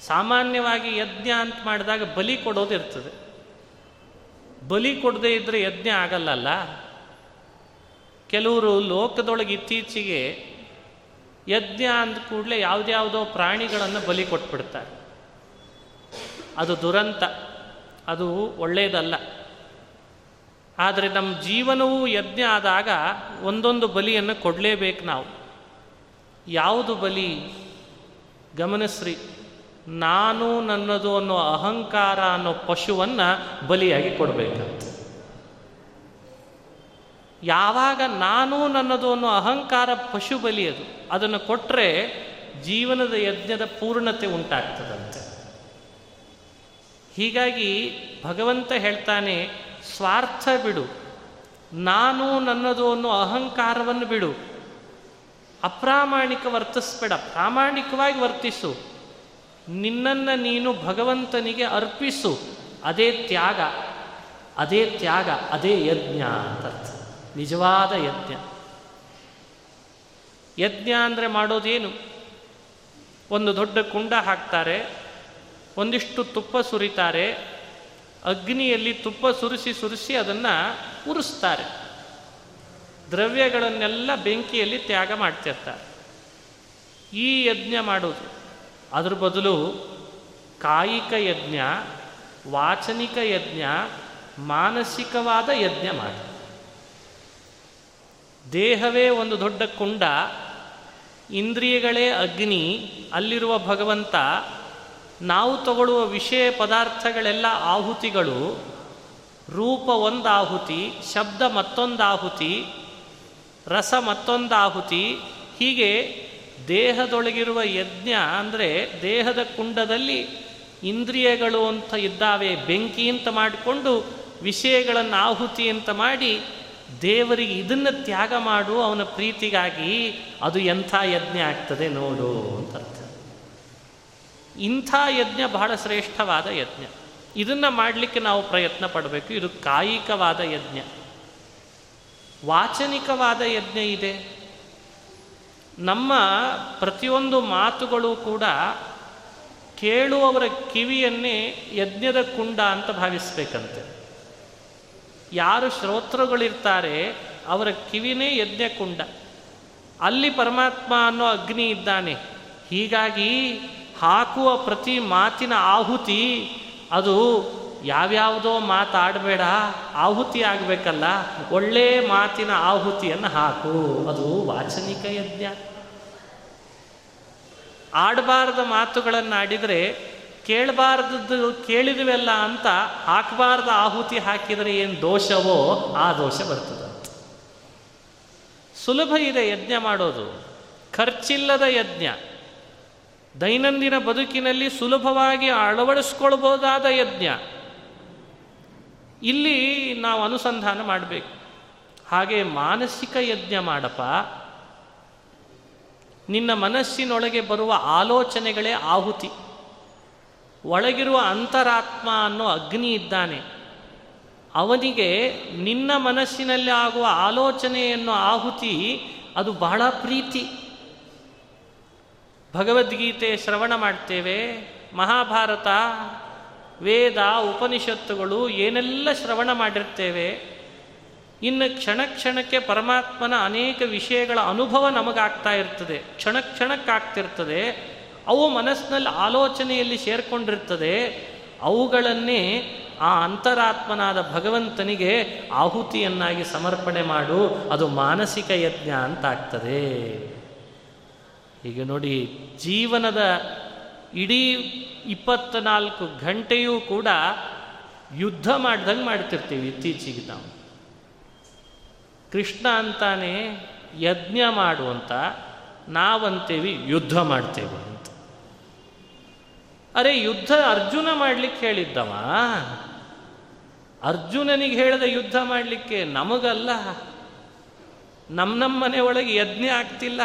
S1: ಸಾಮಾನ್ಯವಾಗಿ ಯಜ್ಞ ಅಂತ ಮಾಡಿದಾಗ ಬಲಿ ಕೊಡೋದು ಇರ್ತದೆ. ಬಲಿ ಕೊಡದೇ ಇದ್ದರೆ ಯಜ್ಞ ಆಗಲ್ಲಲ್ಲ? ಕೆಲವರು ಲೋಕದೊಳಗೆ ಇತ್ತೀಚೆಗೆ ಯಜ್ಞ ಅಂದ ಕೂಡಲೇ ಯಾವುದ್ಯಾವುದೋ ಪ್ರಾಣಿಗಳನ್ನು ಬಲಿ ಕೊಟ್ಬಿಡ್ತಾರೆ. ಅದು ದುರಂತ, ಅದು ಒಳ್ಳೆಯದಲ್ಲ ಆದರೆ ನಮ್ಮ ಜೀವನವೂ ಯಜ್ಞ ಆದಾಗ ಒಂದೊಂದು ಬಲಿಯನ್ನು ಕೊಡಲೇಬೇಕು ನಾವು. ಯಾವುದು ಬಲಿ? ಗಮನಿಸ್ರಿ. ನಾನು ನನ್ನದು ಅನ್ನೋ ಅಹಂಕಾರ ಅನ್ನೋ ಪಶುವನ್ನು ಬಲಿಯಾಗಿ ಕೊಡಬೇಕಂತ ಯಾವಾಗ ನಾನು ನನ್ನದು ಅನ್ನೋ ಅಹಂಕಾರ ಪಶು ಬಲಿ ಅದು, ಅದನ್ನು ಕೊಟ್ಟರೆ ಜೀವನದ ಯಜ್ಞದ ಪೂರ್ಣತೆ ಉಂಟಾಗ್ತದಂತೆ. ಹೀಗಾಗಿ ಭಗವಂತ ಹೇಳ್ತಾನೆ, ಸ್ವಾರ್ಥ ಬಿಡು. ನಾನು ನನ್ನದು ಅನ್ನೋ ಅಹಂಕಾರವನ್ನು ಬಿಡು. ಅಪ್ರಾಮಾಣಿಕ ವರ್ತಿಸ್ಬೇಡ. ಪ್ರಾಮಾಣಿಕವಾಗಿ ವರ್ತಿಸು. ನಿನ್ನನ್ನು ನೀನು ಭಗವಂತನಿಗೆ ಅರ್ಪಿಸು. ಅದೇ ತ್ಯಾಗ ಅದೇ ತ್ಯಾಗ, ಅದೇ ಯಜ್ಞ ಅಂತ ನಿಜವಾದ ಯಜ್ಞ. ಯಜ್ಞ ಅಂದರೆ ಮಾಡೋದೇನು? ಒಂದು ದೊಡ್ಡ ಕುಂಡ ಹಾಕ್ತಾರೆ, ಒಂದಿಷ್ಟು ತುಪ್ಪ ಸುರಿತಾರೆ, ಅಗ್ನಿಯಲ್ಲಿ ತುಪ್ಪ ಸುರಿಸಿ ಸುರಿಸಿ ಅದನ್ನು ಉರಿಸ್ತಾರೆ. ದ್ರವ್ಯಗಳನ್ನೆಲ್ಲ ಬೆಂಕಿಯಲ್ಲಿ ತ್ಯಾಗ ಮಾಡ್ತಿರ್ತಾರೆ. ಈ ಯಜ್ಞ ಮಾಡೋದು. ಅದ್ರ ಬದಲು ಕಾಯಿಕ ಯಜ್ಞ, ವಾಚನಿಕ ಯಜ್ಞ, ಮಾನಸಿಕವಾದ ಯಜ್ಞ ಮಾಡಿ ದೇಹವೇ ಒಂದು ದೊಡ್ಡ ಕುಂಡ, ಇಂದ್ರಿಯಗಳೇ ಅಗ್ನಿ, ಅಲ್ಲಿರುವ ಭಗವಂತ, ನಾವು ತಗೊಳ್ಳುವ ವಿಷಯ ಪದಾರ್ಥಗಳೆಲ್ಲ ಆಹುತಿಗಳು, ರೂಪ ಒಂದು ಆಹುತಿ ಶಬ್ದ ಮತ್ತೊಂದು ಆಹುತಿ ರಸ ಮತ್ತೊಂದು ಆಹುತಿ ಹೀಗೆ ದೇಹದೊಳಗಿರುವ ಯಜ್ಞ ಅಂದರೆ ದೇಹದ ಕುಂಡದಲ್ಲಿ ಇಂದ್ರಿಯಗಳು ಅಂತ ಇದ್ದಾವೆ, ಬೆಂಕಿ ಅಂತ ಮಾಡಿಕೊಂಡು ವಿಷಯಗಳನ್ನು ಆಹುತಿ ಅಂತ ಮಾಡಿ ದೇವರಿಗೆ ಇದನ್ನು ತ್ಯಾಗ ಮಾಡು, ಅವನ ಪ್ರೀತಿಗಾಗಿ ಅದು ಎಂಥ ಯಜ್ಞ ಆಗ್ತದೆ ನೋಡು ಅಂತ ಅರ್ಥ. ಇಂಥ ಯಜ್ಞ ಬಹಳ ಶ್ರೇಷ್ಠವಾದ ಯಜ್ಞ. ಇದನ್ನು ಮಾಡಲಿಕ್ಕೆ ನಾವು ಪ್ರಯತ್ನ ಪಡಬೇಕು, ಇದು ಕಾಯಿಕವಾದ ಯಜ್ಞ. ವಾಚನಿಕವಾದ ಯಜ್ಞ ಇದೆ. ನಮ್ಮ ಪ್ರತಿಯೊಂದು ಮಾತುಗಳು ಕೂಡ ಕೇಳುವವರ ಕಿವಿಯನ್ನೇ ಯಜ್ಞದ ಕುಂಡ ಅಂತ ಭಾವಿಸ್ಬೇಕಂತೆ. ಯಾರು ಶ್ರೋತೃಗಳಿರ್ತಾರೆ ಅವರ ಕಿವಿನೇ ಯಜ್ಞ ಕುಂಡ. ಅಲ್ಲಿ ಪರಮಾತ್ಮ ಅನ್ನೋ ಅಗ್ನಿ ಇದ್ದಾನೆ. ಹೀಗಾಗಿ ಹಾಕುವ ಪ್ರತಿ ಮಾತಿನ ಆಹುತಿ ಅದು ಯಾವ್ಯಾವುದೋ ಮಾತಾಡಬೇಡ, ಆಹುತಿ ಆಗಬೇಕಲ್ಲ, ಒಳ್ಳೆ ಮಾತಿನ ಆಹುತಿಯನ್ನು ಹಾಕು. ಅದು ವಾಚನಿಕ ಯಜ್ಞ. ಆಡಬಾರದ ಮಾತುಗಳನ್ನು ಆಡಿದರೆ ಕೇಳಬಾರ್ದದ್ದು ಕೇಳಿದ್ವೆಲ್ಲ ಅಂತ ಹಾಕಬಾರ್ದ ಆಹುತಿ ಹಾಕಿದರೆ ಏನು ದೋಷವೋ ಆ ದೋಷ ಬರ್ತದೆ. ಸುಲಭ ಇದೆ ಯಜ್ಞ ಮಾಡೋದು. ಖರ್ಚಿಲ್ಲದ ಯಜ್ಞ. ದೈನಂದಿನ ಬದುಕಿನಲ್ಲಿ ಸುಲಭವಾಗಿ ಅಳವಡಿಸ್ಕೊಳ್ಬೋದಾದ ಯಜ್ಞ. ಇಲ್ಲಿ ನಾವು ಅನುಸಂಧಾನ ಮಾಡಬೇಕು. ಹಾಗೆ ಮಾನಸಿಕ ಯಜ್ಞ ಮಾಡಪ್ಪ. ನಿನ್ನ ಮನಸ್ಸಿನೊಳಗೆ ಬರುವ ಆಲೋಚನೆಗಳೇ ಆಹುತಿ. ಒಳಗಿರುವ ಅಂತರಾತ್ಮ ಅನ್ನೋ ಅಗ್ನಿ ಇದ್ದಾನೆ. ಅವನಿಗೆ ನಿನ್ನ ಮನಸ್ಸಿನಲ್ಲಿ ಆಗುವ ಆಲೋಚನೆ ಎನ್ನುವ ಆಹುತಿ, ಅದು ಬಹಳ ಪ್ರೀತಿ. ಭಗವದ್ಗೀತೆ ಶ್ರವಣ ಮಾಡ್ತೇವೆ. ಮಹಾಭಾರತ. ವೇದ ಉಪನಿಷತ್ತುಗಳು ಏನೆಲ್ಲ ಶ್ರವಣ ಮಾಡಿರ್ತೇವೆ, ಇನ್ನು ಕ್ಷಣ ಕ್ಷಣಕ್ಕೆ ಪರಮಾತ್ಮನ ಅನೇಕ ವಿಷಯಗಳ ಅನುಭವ ನಮಗಾಗ್ತಾ ಇರ್ತದೆ. ಕ್ಷಣ ಕ್ಷಣಕ್ಕಾಗ್ತಿರ್ತದೆ ಅವು ಮನಸ್ಸಿನಲ್ಲಿ ಆಲೋಚನೆಯಲ್ಲಿ ಸೇರ್ಕೊಂಡಿರ್ತದೆ. ಅವುಗಳನ್ನೇ ಆ ಅಂತರಾತ್ಮನಾದ ಭಗವಂತನಿಗೆ ಆಹುತಿಯನ್ನಾಗಿ ಸಮರ್ಪಣೆ ಮಾಡು. ಅದು ಮಾನಸಿಕ ಯಜ್ಞ ಅಂತ ಆಗ್ತದೆ ಈಗ ನೋಡಿ ಜೀವನದ ಇಡೀ ಇಪ್ಪತ್ನಾಲ್ಕು ಗಂಟೆಯೂ ಕೂಡ ಯುದ್ಧ ಮಾಡ್ದಂಗೆ ಮಾಡ್ತಿರ್ತೀವಿ ಇತ್ತೀಚೆಗೆ ನಾವು. ಕೃಷ್ಣ ಅಂತಾನೆ ಯಜ್ಞ ಮಾಡುವಂತ ನಾವಂತೇವಿ ಯುದ್ಧ ಮಾಡ್ತೇವೆ ಅಂತ. ಅರೆ ಯುದ್ಧ ಅರ್ಜುನ ಮಾಡ್ಲಿಕ್ಕೆ ಹೇಳಿದ್ದವ? ಅರ್ಜುನನಿಗೆ ಹೇಳಿದ ಯುದ್ಧ ಮಾಡಲಿಕ್ಕೆ ನಮಗಲ್ಲ. ನಮ್ಮ ನಮ್ಮ ಮನೆ ಒಳಗೆ ಯಜ್ಞ ಆಗ್ತಿಲ್ಲ.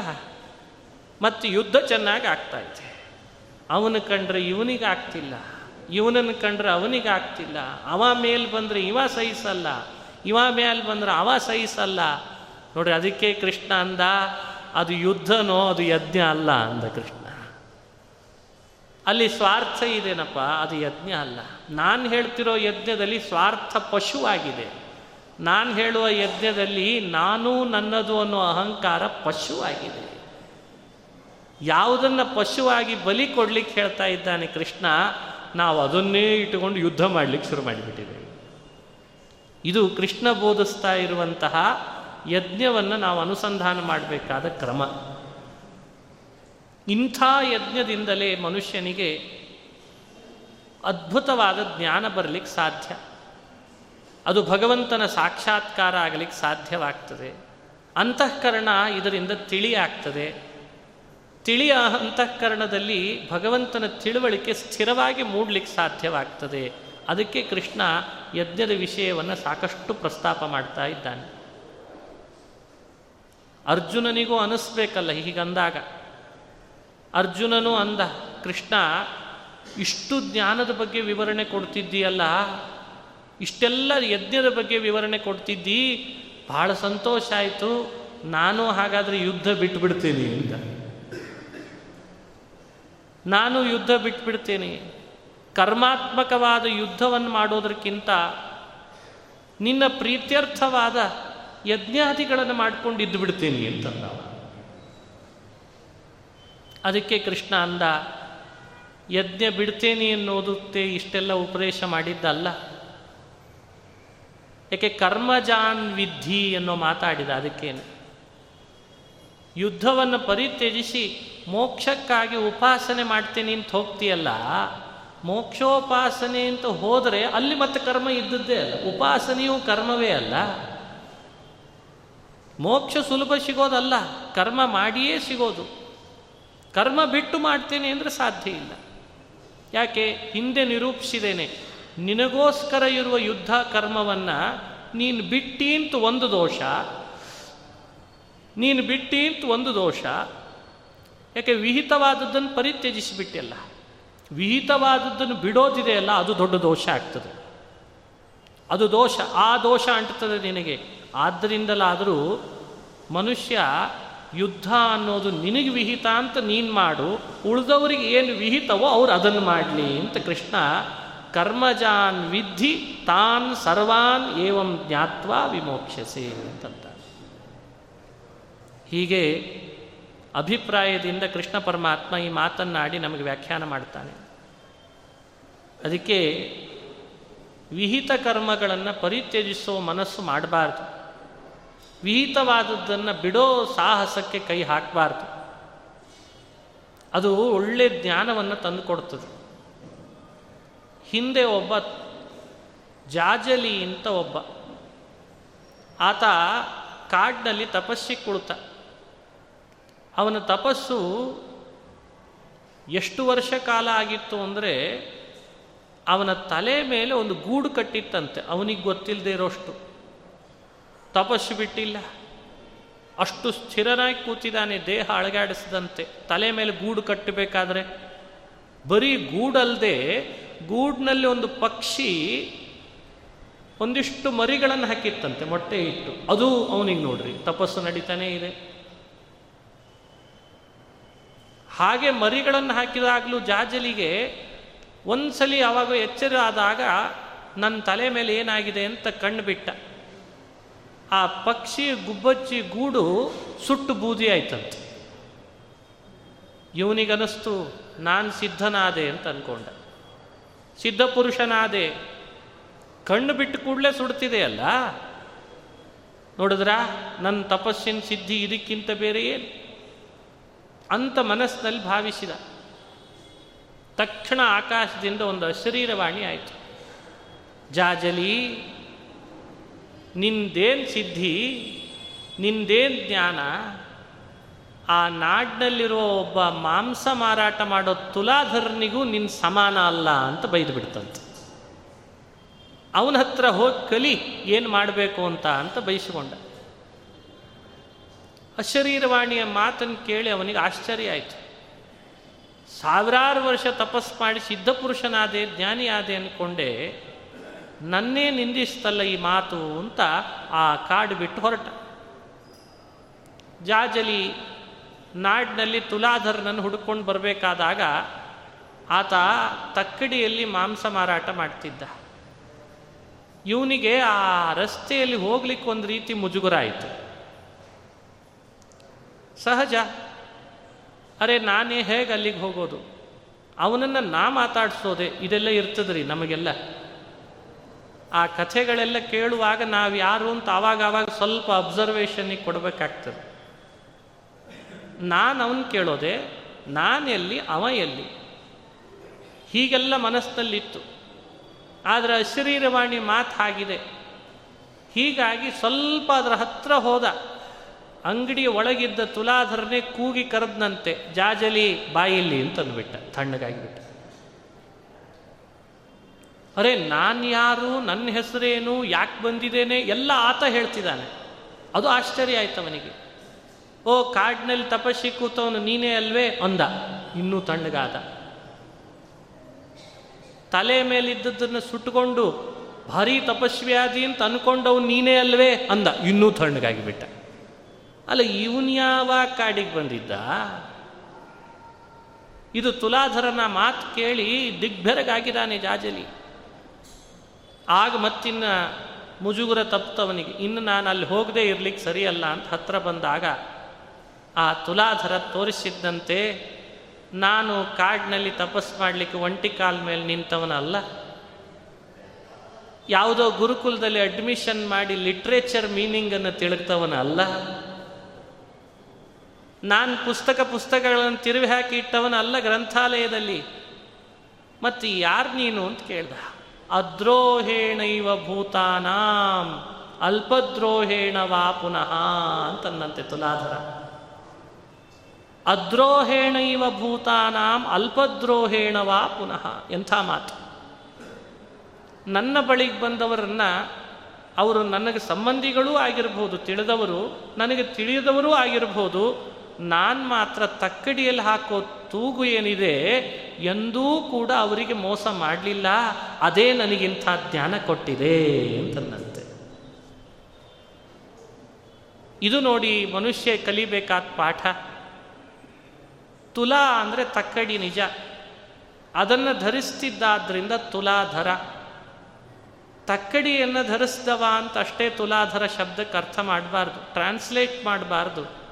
S1: ಮತ್ತು ಯುದ್ಧ ಚೆನ್ನಾಗಿ ಆಗ್ತಾ ಇದೆ. ಅವನು ಕಂಡ್ರೆ ಇವನಿಗೆ ಆಗ್ತಿಲ್ಲ. ಇವನನ್ನು ಕಂಡ್ರೆ ಅವನಿಗೆ ಆಗ್ತಿಲ್ಲ. ಅವ ಮೇಲ್ ಬಂದರೆ ಇವ ಸಹಿಸಲ್ಲ. ಇವ ಮೇಲೆ ಬಂದ್ರೆ ಅವ ಸಹಿಸಲ್ಲ. ನೋಡ್ರಿ, ಅದಕ್ಕೆ ಕೃಷ್ಣ ಅಂದ, ಅದು ಯುದ್ಧನೋ, ಅದು ಯಜ್ಞ ಅಲ್ಲ ಅಂದ ಕೃಷ್ಣ. ಅಲ್ಲಿ ಸ್ವಾರ್ಥ ಇದೇನಪ್ಪ? ಅದು ಯಜ್ಞ ಅಲ್ಲ. ನಾನು ಹೇಳ್ತಿರೋ ಯಜ್ಞದಲ್ಲಿ ಸ್ವಾರ್ಥ ಪಶುವಾಗಿದೆ. ನಾನು ಹೇಳುವ ಯಜ್ಞದಲ್ಲಿ ನಾನು ನನ್ನದು ಅನ್ನೋ ಅಹಂಕಾರ ಪಶುವಾಗಿದೆ. ಯಾವುದನ್ನು ಪಶುವಾಗಿ ಬಲಿ ಕೊಡ್ಲಿಕ್ಕೆ ಹೇಳ್ತಾ ಇದ್ದಾನೆ ಕೃಷ್ಣ, ನಾವು ಅದನ್ನೇ ಇಟ್ಟುಕೊಂಡು ಯುದ್ಧ ಮಾಡಲಿಕ್ಕೆ ಶುರು ಮಾಡಿಬಿಟ್ಟಿದ್ದೇವೆ. ಇದು ಕೃಷ್ಣ ಬೋಧಿಸ್ತಾ ಇರುವಂತಹ ಯಜ್ಞವನ್ನು ನಾವು ಅನುಸಂಧಾನ ಮಾಡಬೇಕಾದ ಕ್ರಮ. ಇಂಥ ಯಜ್ಞದಿಂದಲೇ ಮನುಷ್ಯನಿಗೆ ಅದ್ಭುತವಾದ ಜ್ಞಾನ ಬರಲಿಕ್ಕೆ ಸಾಧ್ಯ. ಅದು ಭಗವಂತನ ಸಾಕ್ಷಾತ್ಕಾರ ಆಗಲಿಕ್ಕೆ ಸಾಧ್ಯವಾಗ್ತದೆ. ಅಂತಃಕರಣ ಇದರಿಂದ ತಿಳಿಯಾಗ್ತದೆ. ತಿಳಿಯ ಅಂತಃಕರಣದಲ್ಲಿ ಭಗವಂತನ ತಿಳುವಳಿಕೆ ಸ್ಥಿರವಾಗಿ ಮೂಡಲಿಕ್ಕೆ ಸಾಧ್ಯವಾಗ್ತದೆ. ಅದಕ್ಕೆ ಕೃಷ್ಣ ಯಜ್ಞದ ವಿಷಯವನ್ನು ಸಾಕಷ್ಟು ಪ್ರಸ್ತಾಪ ಮಾಡ್ತಾ ಇದ್ದಾನೆ. ಅರ್ಜುನನಿಗೂ ಅನಿಸ್ಬೇಕಲ್ಲ ಹೀಗಂದಾಗ. ಅರ್ಜುನನು ಅಂದ, ಕೃಷ್ಣ, ಇಷ್ಟು ಜ್ಞಾನದ ಬಗ್ಗೆ ವಿವರಣೆ ಕೊಡ್ತಿದ್ದೀಯಲ್ಲ. ಇಷ್ಟೆಲ್ಲ ಯಜ್ಞದ ಬಗ್ಗೆ ವಿವರಣೆ ಕೊಡ್ತಿದ್ದೀ. ಬಹಳ ಸಂತೋಷ ಆಯಿತು. ನಾನು ಹಾಗಾದರೆ ಯುದ್ಧ ಬಿಟ್ಬಿಡ್ತೀನಿ ಅಂತ. ನಾನು ಯುದ್ಧ ಬಿಟ್ಬಿಡ್ತೇನೆ. ಕರ್ಮಾತ್ಮಕವಾದ ಯುದ್ಧವನ್ನು ಮಾಡೋದಕ್ಕಿಂತ ನಿನ್ನ ಪ್ರೀತ್ಯರ್ಥವಾದ ಯಜ್ಞಾದಿಗಳನ್ನು ಮಾಡಿಕೊಂಡು ಇದ್ದು ಬಿಡ್ತೀನಿ ಅಂತಂದ ಅದಕ್ಕೆ ಕೃಷ್ಣ ಅಂದ, ಯಜ್ಞ ಬಿಡ್ತೇನೆ ಅನ್ನೋದಕ್ಕೆ ಇಷ್ಟೆಲ್ಲ ಉಪದೇಶ ಮಾಡಿದ್ದಲ್ಲ. ಯಾಕೆ ಕರ್ಮಜಾನ್ ವಿಧಿ ಅನ್ನೋ ಮಾತಾಡಿದ ಅದಕ್ಕೇನು. ಯುದ್ಧವನ್ನು ಪರಿತ್ಯಜಿಸಿ ಮೋಕ್ಷಕ್ಕಾಗಿ ಉಪಾಸನೆ ಮಾಡ್ತೀನಿ ಅಂತ ಹೋಗ್ತೀಯಲ್ಲ, ಮೋಕ್ಷೋಪಾಸನೆ ಅಂತ ಹೋದರೆ ಅಲ್ಲಿ ಮತ್ತೆ ಕರ್ಮ ಇದ್ದದ್ದೇ ಅಲ್ಲ, ಉಪಾಸನೆಯೂ ಕರ್ಮವೇ ಅಲ್ಲ. ಮೋಕ್ಷ ಸುಲಭ ಸಿಗೋದಲ್ಲ, ಕರ್ಮ ಮಾಡಿಯೇ ಸಿಗೋದು. ಕರ್ಮ ಬಿಟ್ಟು ಮಾಡ್ತೇನೆ ಅಂದರೆ ಸಾಧ್ಯ ಇಲ್ಲ. ಯಾಕೆ? ಹಿಂದೆ ನಿರೂಪಿಸಿದ್ದೇನೆ, ನಿನಗೋಸ್ಕರ ಇರುವ ಯುದ್ಧ ಕರ್ಮವನ್ನು ನೀನು ಬಿಟ್ಟಿ ಅಂತ ಒಂದು ದೋಷ, ನೀನು ಬಿಟ್ಟಿ ಅಂತ ಒಂದು ದೋಷ ಯಾಕೆ ವಿಹಿತವಾದದ್ದನ್ನು ಪರಿತ್ಯಜಿಸಿಬಿಟ್ಟಿಲ್ಲ? ವಿಹಿತವಾದದ್ದನ್ನು ಬಿಡೋದಿದೆಯಲ್ಲ, ಅದು ದೊಡ್ಡ ದೋಷ ಆಗ್ತದೆ. ಅದು ದೋಷ, ಆ ದೋಷ ಅಂಟುತ್ತದೆ ನಿನಗೆ. ಆದ್ದರಿಂದಲಾದರೂ ಮನುಷ್ಯ ಯುದ್ಧ ಅನ್ನೋದು ನಿನಗೆ ವಿಹಿತ ಅಂತ ನೀನು ಮಾಡು, ಉಳಿದವರಿಗೆ ಏನು ವಿಹಿತವೋ ಅವ್ರು ಅದನ್ನು ಮಾಡಲಿ ಅಂತ ಕೃಷ್ಣ ಕರ್ಮಜಾನ್ ವಿಧಿ ತಾನ್ ಸರ್ವಾನ್ ಏವಂ ಜ್ಞಾತ್ವಾ ವಿಮೋಕ್ಷಸೆ ಅಂತಂತ ಹೀಗೆ ಅಭಿಪ್ರಾಯದಿಂದ ಕೃಷ್ಣ ಪರಮಾತ್ಮ ಈ ಮಾತನ್ನಾಡಿ ನಮಗೆ ವ್ಯಾಖ್ಯಾನ ಮಾಡ್ತಾನೆ. ಅದಕ್ಕೆ ವಿಹಿತ ಕರ್ಮಗಳನ್ನು ಪರಿತ್ಯಜಿಸೋ ಮನಸ್ಸು ಮಾಡಬಾರ್ದು. ವಿಹಿತವಾದದ್ದನ್ನು ಬಿಡೋ ಸಾಹಸಕ್ಕೆ ಕೈ ಹಾಕಬಾರ್ದು. ಅದು ಒಳ್ಳೆ ಜ್ಞಾನವನ್ನು ತಂದುಕೊಡ್ತದೆ. ಹಿಂದೆ ಒಬ್ಬ ಜಾಜಲಿ ಅಂತ ಒಬ್ಬ. ಆತ ಕಾಡಿನಲ್ಲಿ ತಪಸ್ಸಿ ಕುಳಿತ. ಅವನ ತಪಸ್ಸು ಎಷ್ಟು ವರ್ಷ ಕಾಲ ಆಗಿತ್ತು ಅಂದರೆ ಅವನ ತಲೆ ಮೇಲೆ ಒಂದು ಗೂಡು ಕಟ್ಟಿತ್ತಂತೆ. ಅವನಿಗೆ ಗೊತ್ತಿಲ್ಲದೆ ಇರೋಷ್ಟು. ತಪಸ್ಸು ಬಿಟ್ಟಿಲ್ಲ. ಅಷ್ಟು ಸ್ಥಿರನಾಗಿ ಕೂತಿದ್ದಾನೆ, ದೇಹ ಅಳಗಾಡಿಸಿದಂತೆ. ತಲೆ ಮೇಲೆ ಗೂಡು ಕಟ್ಟಬೇಕಾದ್ರೆ ಬರೀ ಗೂಡಲ್ಲದೆ ಗೂಡಿನಲ್ಲಿ ಒಂದು ಪಕ್ಷಿ ಒಂದಿಷ್ಟು ಮರಿಗಳನ್ನು ಹಾಕಿತ್ತಂತೆ, ಮೊಟ್ಟೆ ಇಟ್ಟು. ಅದು ಅವನಿಗೆ ನೋಡ್ರಿ, ತಪಸ್ಸು ನಡೀತಾನೇ ಇದೆ. ಹಾಗೆ ಮರಿಗಳನ್ನು ಹಾಕಿದಾಗಲೂ ಜಾಜಲಿಗೆ ಒಂದ್ಸಲಿ ಅವಾಗ ಎಚ್ಚರ ಆದಾಗ ನನ್ನ ತಲೆ ಮೇಲೆ ಏನಾಗಿದೆ ಅಂತ ಕಣ್ಣು ಬಿಟ್ಟ ಆ ಪಕ್ಷಿ ಗುಬ್ಬಚ್ಚಿ ಗೂಡು ಸುಟ್ಟು ಬೂದಿ ಆಯ್ತಂತೆ. ಇವನಿಗನಸ್ತು, ನಾನು ಸಿದ್ಧನಾದೆ ಅಂತ ಅನ್ಕೊಂಡ. ಸಿದ್ಧ ಪುರುಷನಾದೆ. ಕಣ್ಣು ಬಿಟ್ಟು ಕೂಡಲೇ ಸುಡ್ತಿದೆಯಲ್ಲ ನೋಡಿದ್ರ ನನ್ನ ತಪಸ್ಸಿನ ಸಿದ್ಧಿ ಇದಕ್ಕಿಂತ ಬೇರೆ ಏನು? ಅಂತ ಮನಸ್ಸಿನಲ್ಲಿ ಭಾವಿಸಿದ. ತಕ್ಷಣ ಆಕಾಶದಿಂದ ಒಂದು ಅಶರೀರವಾಣಿ ಆಯಿತು. ಜಾಜಲಿ, ನಿಂದೇನು ಸಿದ್ಧಿ, ನಿಂದೇನು ಜ್ಞಾನ, ಆ ನಾಡಿನಲ್ಲಿರೋ ಒಬ್ಬ ಮಾಂಸ ಮಾರಾಟ ಮಾಡೋ ತುಲಾಧರನಿಗೂ ನಿನ್ನ ಸಮಾನ ಅಲ್ಲ ಅಂತ ಬೈದು ಬಿಡ್ತಂತೆ. ಅವನ ಹತ್ರ ಹೋಗಿ ಕಲಿ, ಏನು ಮಾಡಬೇಕು ಅಂತ ಅಂತ ಬಯಸಿಕೊಂಡ. ಅಶರೀರವಾಣಿಯ ಮಾತನ್ನು ಕೇಳಿ ಅವನಿಗೆ ಆಶ್ಚರ್ಯ ಆಯಿತು. ಸಾವಿರಾರು ವರ್ಷ ತಪಸ್ ಮಾಡಿ ಸಿದ್ಧಪುರುಷನಾದೆ ಜ್ಞಾನಿ ಜ್ಞಾನಿಯಾದೆ ಅಂದ್ಕೊಂಡೆ, ನನ್ನೇ ನಿಂದಿಸ್ತಲ್ಲ ಈ ಮಾತು ಅಂತ ಆ ಕಾಡು ಬಿಟ್ಟು ಹೊರಟ. ಜಾಜಲಿ ನಾಡಿನಲ್ಲಿ ತುಲಾಧರನನ್ನು ಹುಡುಕೊಂಡು ಬರಬೇಕಾದಾಗ ಆತ ತಕ್ಕಡಿಯಲ್ಲಿ ಮಾಂಸ ಮಾರಾಟ ಮಾಡ್ತಿದ್ದ. ಇವನಿಗೆ ಆ ರಸ್ತೆಯಲ್ಲಿ ಹೋಗ್ಲಿಕ್ಕೆ ಒಂದು ರೀತಿ ಮುಜುಗರ ಆಯಿತು ಸಹಜ. ಅರೆ, ನಾನೇ ಹೇಗೆ ಅಲ್ಲಿಗೆ ಹೋಗೋದು? ಅವನನ್ನು ನಾ ಮಾತಾಡಿಸೋದೆ, ಇದೆಲ್ಲ ಇರ್ತದ್ರಿ ನಮಗೆಲ್ಲ. ಆ ಕಥೆಗಳೆಲ್ಲ ಕೇಳುವಾಗ ನಾವು ಯಾರು ಅಂತ ಆವಾಗ ಆವಾಗ ಸ್ವಲ್ಪ ಅಬ್ಸರ್ವೇಷನ್ನಿಗೆ ಕೊಡಬೇಕಾಗ್ತದೆ. ನಾನು ಅವನು ಕೇಳೋದೆ ನಾನೆಲ್ಲಿ ಅವ ಎಲ್ಲಿ? ಹೀಗೆಲ್ಲ ಮನಸ್ಸಿನಲ್ಲಿತ್ತು ಆದರೆ ಅಶರೀರವಾಣಿ ಮಾತು ಆಗಿದೆ ಹೀಗಾಗಿ ಸ್ವಲ್ಪ ಅದರ ಹತ್ರ ಹೋದ. ಅಂಗಡಿಯ ಒಳಗಿದ್ದ ತುಲಾಧರನೆ ಕೂಗಿ ಕರೆದ್ನಂತೆ, ಜಾಜಲಿ, ಬಾಯಿಲಿ ಅಂತ ಅಂದ್ಬಿಟ್ಟ ತಣ್ಣಗಾಗಿಬಿಟ್ಟ ಅರೆ, ನಾನು ಯಾರು? ನನ್ನ ಹೆಸರೇನು? ಯಾಕೆ ಬಂದಿದ್ದೇನೆ? ಎಲ್ಲ ಆತ ಹೇಳ್ತಿದ್ದಾನೆ. ಅದು ಆಶ್ಚರ್ಯ ಆಯ್ತು ಅವನಿಗೆ. ಓ, ಕಾಡಿನಲ್ಲಿ ತಪಸ್ಸಿ ಕೂತವನು ನೀನೇ ಅಲ್ವೇ? ಅಂದ. ಇನ್ನೂ ತಣ್ಣಗಾದ. ತಲೆ ಮೇಲಿದ್ದದನ್ನು ಸುಟ್ಟುಕೊಂಡು, ಭಾರಿ ತಪಸ್ವಿಯಾದಿ ಅಂತ ಅನ್ಕೊಂಡವ್ ನೀನೇ ಅಲ್ವೇ? ಅಂದ. ಇನ್ನೂ ತಣ್ಣಗಾಗಿ ಬಿಟ್ಟ. ಅಲ್ಲ, ಇವನ್ ಯಾವ ಕಾಡಿಗೆ ಬಂದಿದ್ದ? ಇದು ತುಲಾಧರನ ಮಾತು ಕೇಳಿ ದಿಗ್ಭೆರಗಾಗಿದ್ದಾನೆ ಜಾಜಲಿ. ಆಗ ಮತ್ತಿನ್ನ ಮುಜುಗುರ ತಪ್ತವನಿಗೆ, ಇನ್ನು ನಾನು ಅಲ್ಲಿ ಹೋಗದೆ ಇರ್ಲಿಕ್ಕೆ ಸರಿಯಲ್ಲ ಅಂತ ಹತ್ರ ಬಂದಾಗ, ಆ ತುಲಾಧರ ತೋರಿಸಿದ್ದಂತೆ, ನಾನು ಕಾಡಿನಲ್ಲಿ ತಪಸ್ ಮಾಡಲಿಕ್ಕೆ ಒಂಟಿ ಕಾಲ ಮೇಲೆ ನಿಂತವನಲ್ಲ. ಯಾವುದೋ ಗುರುಕುಲದಲ್ಲಿ ಅಡ್ಮಿಷನ್ ಮಾಡಿ ಲಿಟ್ರೇಚರ್ ಮೀನಿಂಗನ್ನು ತಿಳುಗ್ತವನಲ್ಲ ನಾನು ಪುಸ್ತಕ ಪುಸ್ತಕಗಳನ್ನು ತಿರುವಿ ಹಾಕಿ ಇಟ್ಟವನಲ್ಲ ಗ್ರಂಥಾಲಯದಲ್ಲಿ. ಮತ್ತು ಯಾರು ನೀನು ಅಂತ ಕೇಳ್ದ. ಅದ್ರೋಹೇಣೈವ ಭೂತಾನಾಂ, ಅಲ್ಪದ್ರೋಹೇಣ ವಾ ಪುನಃ ಅಂತನ್ನಂತೆ ತುಲಾಧರ. ಅದ್ರೋಹೇಣೈವ ಭೂತಾನಾಂ, ಅಲ್ಪದ್ರೋಹೇಣ ವಾ ಪುನಃ, ಎಂಥ ಮಾತು. ನನ್ನ ಬಳಿಗೆ ಬಂದವರನ್ನ ಅವರು ನನಗೆ ಸಂಬಂಧಿಗಳೂ ಆಗಿರ್ಬೋದು, ತಿಳಿದವರು, ನನಗೆ ತಿಳಿದವರೂ ಆಗಿರ್ಬೋದು ನಾನು ಮಾತ್ರ ತಕ್ಕಡಿಯಲ್ಲಿ ಹಾಕೋ ತೂಗು ಏನಿದೆ ಎಂದೂ ಕೂಡ ಅವರಿಗೆ ಮೋಸ ಮಾಡಲಿಲ್ಲ. ಅದೇ ನನಗಿಂಥ ಜ್ಞಾನ ಕೊಟ್ಟಿದೆ ಅಂತನ್ನಂತೆ ಇದು ನೋಡಿ ಮನುಷ್ಯ ಕಲಿಬೇಕಾದ ಪಾಠ. ತುಲಾ ಅಂದರೆ ತಕ್ಕಡಿ ನಿಜ. ಅದನ್ನು ಧರಿಸ್ತಿದ್ದಾದ್ರಿಂದ ತುಲಾಧರ. ತಕ್ಕಡಿಯನ್ನು ಧರಿಸ್ದವ ಅಂತ ಅಷ್ಟೇ ತುಲಾಧರ ಶಬ್ದಕ್ಕೆ ಅರ್ಥ ಮಾಡಬಾರ್ದು. ಟ್ರಾನ್ಸ್ಲೇಟ್ ಮಾಡಬಾರ್ದು.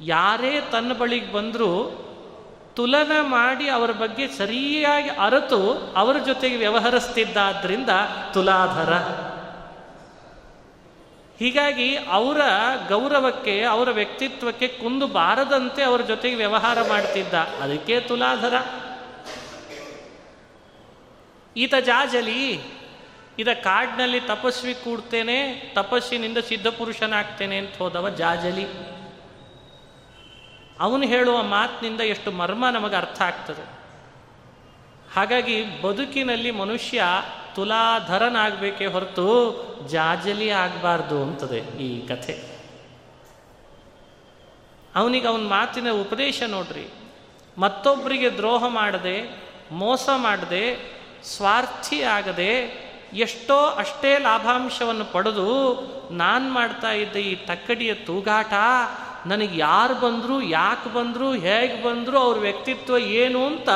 S1: ಯಾರೇ ತನ್ನ ಬಳಿಗೆ ಬಂದರೂ ತುಲನ ಮಾಡಿ ಅವರ ಬಗ್ಗೆ ಸರಿಯಾಗಿ ಅರತು ಅವರ ಜೊತೆಗೆ ವ್ಯವಹರಿಸ್ತಿದ್ದಾದ್ರಿಂದ ತುಲಾಧರ. ಹೀಗಾಗಿ ಅವರ ಗೌರವಕ್ಕೆ, ಅವರ ವ್ಯಕ್ತಿತ್ವಕ್ಕೆ ಕುಂದು ಬಾರದಂತೆ ಅವರ ಜೊತೆಗೆ ವ್ಯವಹಾರ ಮಾಡ್ತಿದ್ದ. ಅದಕ್ಕೆ ತುಲಾಧರ. ಈತ ಜಾಜಲಿ, ಇದ ಕಾಡಿನಲ್ಲಿ ತಪಸ್ವಿ ಕೂಡ್ತೇನೆ, ತಪಸ್ಸಿನಿಂದ ಸಿದ್ಧಪುರುಷನಾಗ್ತೇನೆ ಅಂತ ಹೋದವ ಜಾಜಲಿ. ಅವನು ಹೇಳುವ ಮಾತಿನಿಂದ ಎಷ್ಟು ಮರ್ಮ ನಮಗೆ ಅರ್ಥ ಆಗ್ತದೆ. ಹಾಗಾಗಿ ಬದುಕಿನಲ್ಲಿ ಮನುಷ್ಯ ತುಲಾಧರನಾಗಬೇಕೇ ಹೊರತು ಜಾಜಲಿ ಆಗಬಾರ್ದು ಅಂತದೆ ಈ ಕಥೆ. ಅವನಿಗೆ ಅವನ ಮಾತಿನ ಉಪದೇಶ ನೋಡ್ರಿ. ಮತ್ತೊಬ್ಬರಿಗೆ ದ್ರೋಹ ಮಾಡದೆ, ಮೋಸ ಮಾಡದೆ, ಸ್ವಾರ್ಥಿ ಆಗದೆ, ಎಷ್ಟೋ ಅಷ್ಟೇ ಲಾಭಾಂಶವನ್ನು ಪಡೆದು ನಾನು ಮಾಡ್ತಾ ಇದ್ದ ಈ ತಕ್ಕಡಿಯ ತೂಗಾಟ ನನಗೆ ಯಾರು ಬಂದರು, ಯಾಕೆ ಬಂದರು, ಹೇಗೆ ಬಂದರು, ಅವ್ರ ವ್ಯಕ್ತಿತ್ವ ಏನು ಅಂತ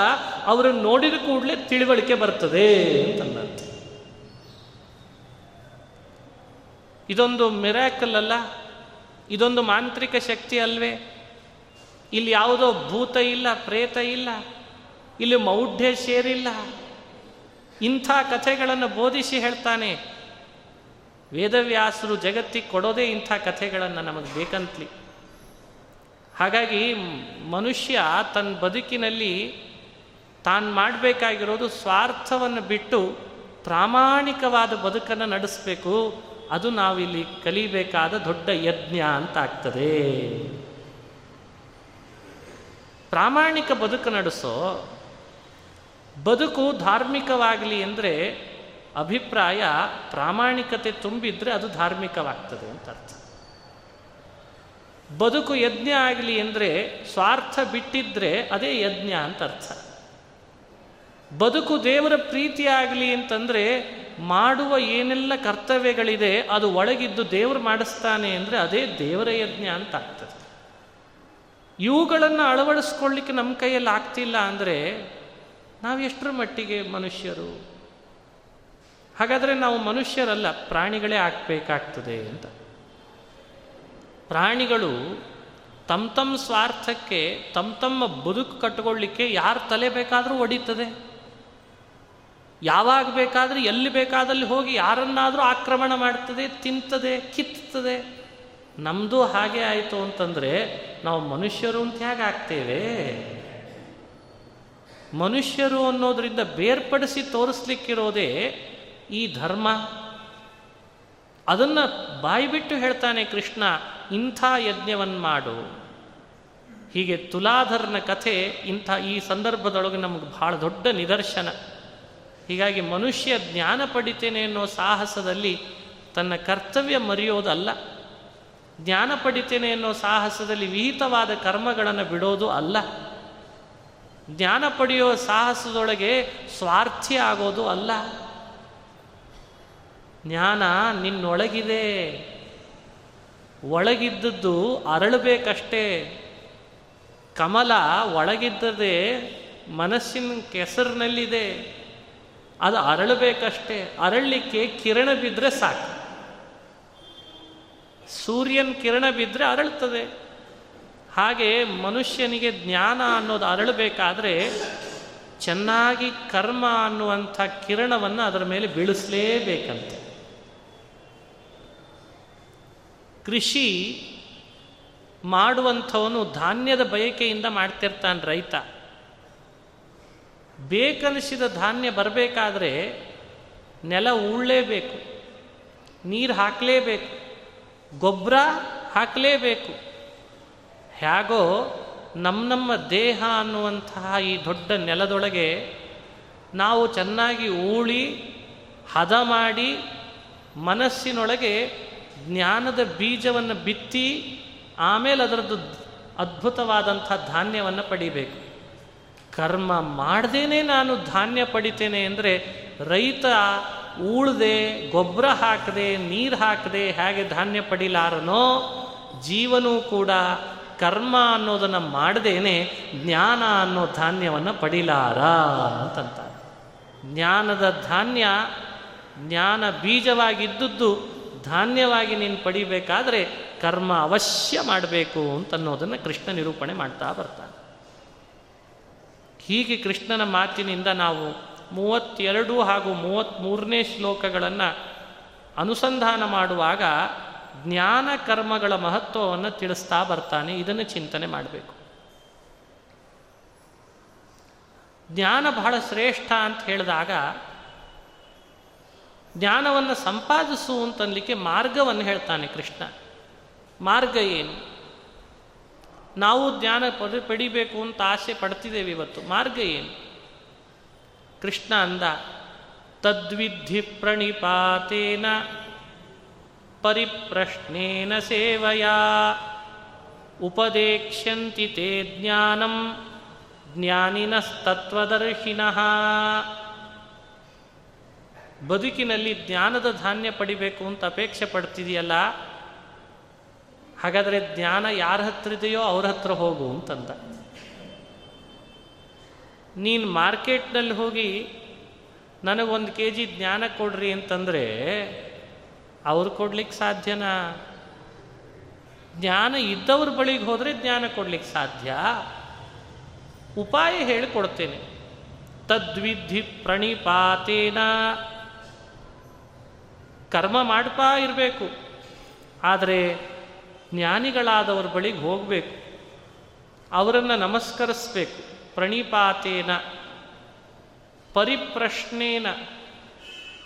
S1: ಅವರನ್ನು ನೋಡಿದ ಕೂಡಲೇ ತಿಳಿವಳಿಕೆ ಬರ್ತದೆ ಅಂತಂದಂತೆ ಇದೊಂದು ಮಿರಾಕಲ್ ಅಲ್ಲ, ಇದೊಂದು ಮಾಂತ್ರಿಕ ಶಕ್ತಿ ಅಲ್ವೇ. ಇಲ್ಲಿ ಯಾವುದೋ ಭೂತ ಇಲ್ಲ, ಪ್ರೇತ ಇಲ್ಲ, ಇಲ್ಲಿ ಮೌಢ್ಯ ಸೇರಿಲ್ಲ. ಇಂಥ ಕಥೆಗಳನ್ನು ಬೋಧಿಸಿ ಹೇಳ್ತಾನೆ. ವೇದವ್ಯಾಸರು ಜಗತ್ತಿಗೆ ಕೊಡೋದೇ ಇಂಥ ಕಥೆಗಳನ್ನು ನಮಗೆ ಬೇಕಂತಲಿ. ಹಾಗಾಗಿ ಮನುಷ್ಯ ತನ್ನ ಬದುಕಿನಲ್ಲಿ ತಾನು ಮಾಡಬೇಕಾಗಿರೋದು ಸ್ವಾರ್ಥವನ್ನು ಬಿಟ್ಟು ಪ್ರಾಮಾಣಿಕವಾದ ಬದುಕನ್ನು ನಡೆಸಬೇಕು. ಅದು ನಾವಿಲ್ಲಿ ಕಲಿಬೇಕಾದ ದೊಡ್ಡ ಯಜ್ಞ ಅಂತ ಆಗ್ತದೆ. ಪ್ರಾಮಾಣಿಕ ಬದುಕು ನಡೆಸೋ, ಬದುಕು ಧಾರ್ಮಿಕವಾಗಲಿ ಅಂದರೆ ಅಭಿಪ್ರಾಯ ಪ್ರಾಮಾಣಿಕತೆ ತುಂಬಿದ್ರೆ ಅದು ಧಾರ್ಮಿಕವಾಗ್ತದೆ ಅಂತ ಅರ್ಥ. ಬದುಕು ಯಜ್ಞ ಆಗಲಿ ಅಂದರೆ ಸ್ವಾರ್ಥ ಬಿಟ್ಟಿದ್ರೆ ಅದೇ ಯಜ್ಞ ಅಂತ ಅರ್ಥ. ಬದುಕು ದೇವರ ಪ್ರೀತಿ ಆಗಲಿ ಅಂತಂದರೆ ಮಾಡುವ ಏನೆಲ್ಲ ಕರ್ತವ್ಯಗಳಿದೆ ಅದು ಒಳಗಿದ್ದು ದೇವರು ಮಾಡಿಸ್ತಾನೆ ಅಂದರೆ ಅದೇ ದೇವರ ಯಜ್ಞ ಅಂತ ಆಗ್ತದೆ ಇವುಗಳನ್ನು ಅಳವಡಿಸ್ಕೊಳ್ಳಿಕ್ಕೆ ನಮ್ಮ ಕೈಯಲ್ಲಿ ಆಗ್ತಿಲ್ಲ ಅಂದರೆ ನಾವು ಎಷ್ಟರ ಮಟ್ಟಿಗೆ ಮನುಷ್ಯರು? ಹಾಗಾದರೆ ನಾವು ಮನುಷ್ಯರಲ್ಲ, ಪ್ರಾಣಿಗಳೇ ಆಗಬೇಕಾಗ್ತದೆ ಅಂತ. ಪ್ರಾಣಿಗಳು ತಮ್ಮ ತಮ್ಮ ಸ್ವಾರ್ಥಕ್ಕೆ ತಮ್ಮ ತಮ್ಮ ಬದುಕು ಕಟ್ಟಿಕೊಳ್ಳಿಕ್ಕೆ ಯಾರು ತಲೆ ಬೇಕಾದರೂ ಒಡೀತದೆ. ಯಾವಾಗ ಬೇಕಾದರೂ, ಎಲ್ಲಿ ಬೇಕಾದಲ್ಲಿ ಹೋಗಿ ಯಾರನ್ನಾದರೂ ಆಕ್ರಮಣ ಮಾಡ್ತದೆ, ತಿಂತದೆ ಕಿತ್ತದೆ ನಮ್ಮದು ಹಾಗೆ ಆಯಿತು ಅಂತಂದರೆ ನಾವು ಮನುಷ್ಯರು ಅಂತ ಹೇಗೆ ಆಗ್ತೇವೆ? ಮನುಷ್ಯರು ಅನ್ನೋದರಿಂದ ಬೇರ್ಪಡಿಸಿ ತೋರಿಸ್ಲಿಕ್ಕಿರೋದೇ ಈ ಧರ್ಮ. ಅದನ್ನು ಬಾಯಿಬಿಟ್ಟು ಹೇಳ್ತಾನೆ ಕೃಷ್ಣ, ಇಂಥ ಯಜ್ಞವನ್ನು ಮಾಡು. ಹೀಗೆ ತುಲಾಧರ್ನ ಕಥೆ ಇಂಥ ಈ ಸಂದರ್ಭದೊಳಗೆ ನಮಗೆ ಬಹಳ ದೊಡ್ಡ ನಿದರ್ಶನ. ಹೀಗಾಗಿ ಮನುಷ್ಯ ಜ್ಞಾನ ಪಡಿತೇನೆ ಅನ್ನೋ ಸಾಹಸದಲ್ಲಿ ತನ್ನ ಕರ್ತವ್ಯ ಮರೆಯೋದಲ್ಲ. ಜ್ಞಾನ ಪಡಿತೇನೆ ಅನ್ನೋ ಸಾಹಸದಲ್ಲಿ ವಿಹಿತವಾದ ಕರ್ಮಗಳನ್ನು ಬಿಡೋದು ಅಲ್ಲ. ಜ್ಞಾನ ಪಡೆಯೋ ಸಾಹಸದೊಳಗೆ ಸ್ವಾರ್ಥಿ ಆಗೋದು ಅಲ್ಲ. ಜ್ಞಾನ ನಿನ್ನೊಳಗಿದೆ. ಒಳಗಿದ್ದದ್ದು ಅರಳಬೇಕಷ್ಟೇ. ಕಮಲ ಒಳಗಿದ್ದದೆ ಮನಸ್ಸಿನ ಕೆಸರಿನಲ್ಲಿದೆ. ಅದು ಅರಳಬೇಕಷ್ಟೇ. ಅರಳಲಿಕ್ಕೆ ಕಿರಣ ಬಿದ್ದರೆ ಸಾಕು. ಸೂರ್ಯನ ಕಿರಣ ಬಿದ್ದರೆ ಅರಳ್ತದೆ. ಹಾಗೆ ಮನುಷ್ಯನಿಗೆ ಜ್ಞಾನ ಅನ್ನೋದು ಅರಳಬೇಕಾದ್ರೆ ಚೆನ್ನಾಗಿ ಕರ್ಮ ಅನ್ನುವಂಥ ಕಿರಣವನ್ನು ಅದರ ಮೇಲೆ ಬೀಳಿಸಲೇಬೇಕಂತೆ. ಕೃಷಿ ಮಾಡುವಂಥವನು ಧಾನ್ಯದ ಬಯಕೆಯಿಂದ ಮಾಡ್ತಿರ್ತಾನೆ ರೈತ. ಬೇಕನಿಸಿದ ಧಾನ್ಯ ಬರಬೇಕಾದ್ರೆ ನೆಲ ಉಳ್ಳೇಬೇಕು, ನೀರು ಹಾಕಲೇಬೇಕು, ಗೊಬ್ಬರ ಹಾಕಲೇಬೇಕು. ಹೇಗೋ ನಮ್ಮ ನಮ್ಮ ದೇಹ ಅನ್ನುವಂತಹ ಈ ದೊಡ್ಡ ನೆಲದೊಳಗೆ ನಾವು ಚೆನ್ನಾಗಿ ಊಳಿ ಹದ ಮಾಡಿ ಮನಸ್ಸಿನೊಳಗೆ ಜ್ಞಾನದ ಬೀಜವನ್ನು ಬಿತ್ತಿ ಆಮೇಲೆ ಅದರದ್ದು ಅದ್ಭುತವಾದಂಥ ಧಾನ್ಯವನ್ನು ಪಡಿಬೇಕು. ಕರ್ಮ ಮಾಡ್ದೇನೆ ನಾನು ಧಾನ್ಯ ಪಡಿತೇನೆ ಅಂದರೆ ರೈತ ಉಳ್ದೆ ಗೊಬ್ಬರ ಹಾಕದೆ, ನೀರು ಹಾಕದೆ ಹೇಗೆ ಧಾನ್ಯ ಪಡಿಲಾರನೋ ಜೀವನೂ ಕೂಡ ಕರ್ಮ ಅನ್ನೋದನ್ನು ಮಾಡದೇನೆ ಜ್ಞಾನ ಅನ್ನೋ ಧಾನ್ಯವನ್ನು ಪಡಿಲಾರ ಅಂತಂತಾರೆ. ಜ್ಞಾನದ ಧಾನ್ಯ, ಜ್ಞಾನ ಬೀಜವಾಗಿದ್ದದ್ದು ಧಾನ್ಯವಾಗಿ ನೀನು ಪಡಿಬೇಕಾದ್ರೆ ಕರ್ಮ ಅವಶ್ಯ ಮಾಡಬೇಕು ಅಂತನ್ನೋದನ್ನು ಕೃಷ್ಣ ನಿರೂಪಣೆ ಮಾಡ್ತಾ ಬರ್ತಾನೆ. ಹೀಗೆ ಕೃಷ್ಣನ ಮಾತಿನಿಂದ ನಾವು ಮೂವತ್ತೆರಡು ಹಾಗೂ ಮೂವತ್ತ್ಮೂರನೇ ಶ್ಲೋಕಗಳನ್ನು ಅನುಸಂಧಾನ ಮಾಡುವಾಗ ಜ್ಞಾನ ಕರ್ಮಗಳ ಮಹತ್ವವನ್ನು ತಿಳಿಸ್ತಾ ಬರ್ತಾನೆ, ಇದನ್ನು ಚಿಂತನೆ ಮಾಡಬೇಕು. ಜ್ಞಾನ ಬಹಳ ಶ್ರೇಷ್ಠ ಅಂತ ಹೇಳಿದಾಗ ಜ್ಞಾನವನ್ನು ಸಂಪಾದಿಸು ಅಂತನ್ಲಿಕ್ಕೆ ಮಾರ್ಗವನ್ನು ಹೇಳ್ತಾನೆ ಕೃಷ್ಣ. ಮಾರ್ಗ ಏನು? ನಾವು ಜ್ಞಾನ ಪಡಿ, ಪಡಿಬೇಕು ಅಂತ ಆಸೆ ಪಡ್ತಿದ್ದೇವೆ ಇವತ್ತು. ಮಾರ್ಗ ಏನು? ಕೃಷ್ಣ ಅಂದ ತದ್ವಿಧಿ ಪ್ರಣಿಪಾತೇನ ಪರಿಪ್ರಶ್ನೇನ ಸೇವಯಾ. ಉಪದೇಕ್ಷ್ಯಂತಿ ತೇ ಜ್ಞಾನಂ ಜ್ಞಾನಿನಸ್ತತ್ವದರ್ಶಿನಃ ಬದುಕಿನಲ್ಲಿ ಜ್ಞಾನದ ಧಾನ್ಯ ಪಡಿಬೇಕು ಅಂತ ಅಪೇಕ್ಷೆ ಪಡ್ತಿದೆಯಲ್ಲ? ಹಾಗಾದರೆ ಜ್ಞಾನ ಯಾರ ಹತ್ರ ಇದೆಯೋ ಅವ್ರ ಹತ್ರ ಹೋಗು ಅಂತಂದ. ನೀನು ಮಾರ್ಕೆಟ್ನಲ್ಲಿ ಹೋಗಿ ನನಗೊಂದು ಕೆ ಜಿ ಜ್ಞಾನ ಕೊಡ್ರಿ ಅಂತಂದರೆ ಅವ್ರು ಕೊಡ್ಲಿಕ್ಕೆ ಸಾಧ್ಯನಾ? ಜ್ಞಾನ ಇದ್ದವ್ರ ಬಳಿಗೆ ಹೋದರೆ ಜ್ಞಾನ ಕೊಡ್ಲಿಕ್ಕೆ ಸಾಧ್ಯ? ಉಪಾಯ ಹೇಳಿಕೊಡ್ತೇನೆ. ತದ್ವಿಧಿ ಪ್ರಣಿಪಾತೇನ. ಕರ್ಮ ಮಾಡ್ತಾ ಇರಬೇಕು. ಆದರೆ ಜ್ಞಾನಿಗಳಾದವ್ರ ಬಳಿಗೆ ಹೋಗಬೇಕು. ಅವರನ್ನು ನಮಸ್ಕರಿಸ್ಬೇಕು. ಪ್ರಣಿಪಾತೇನ, ಪರಿಪ್ರಶ್ನೇನ,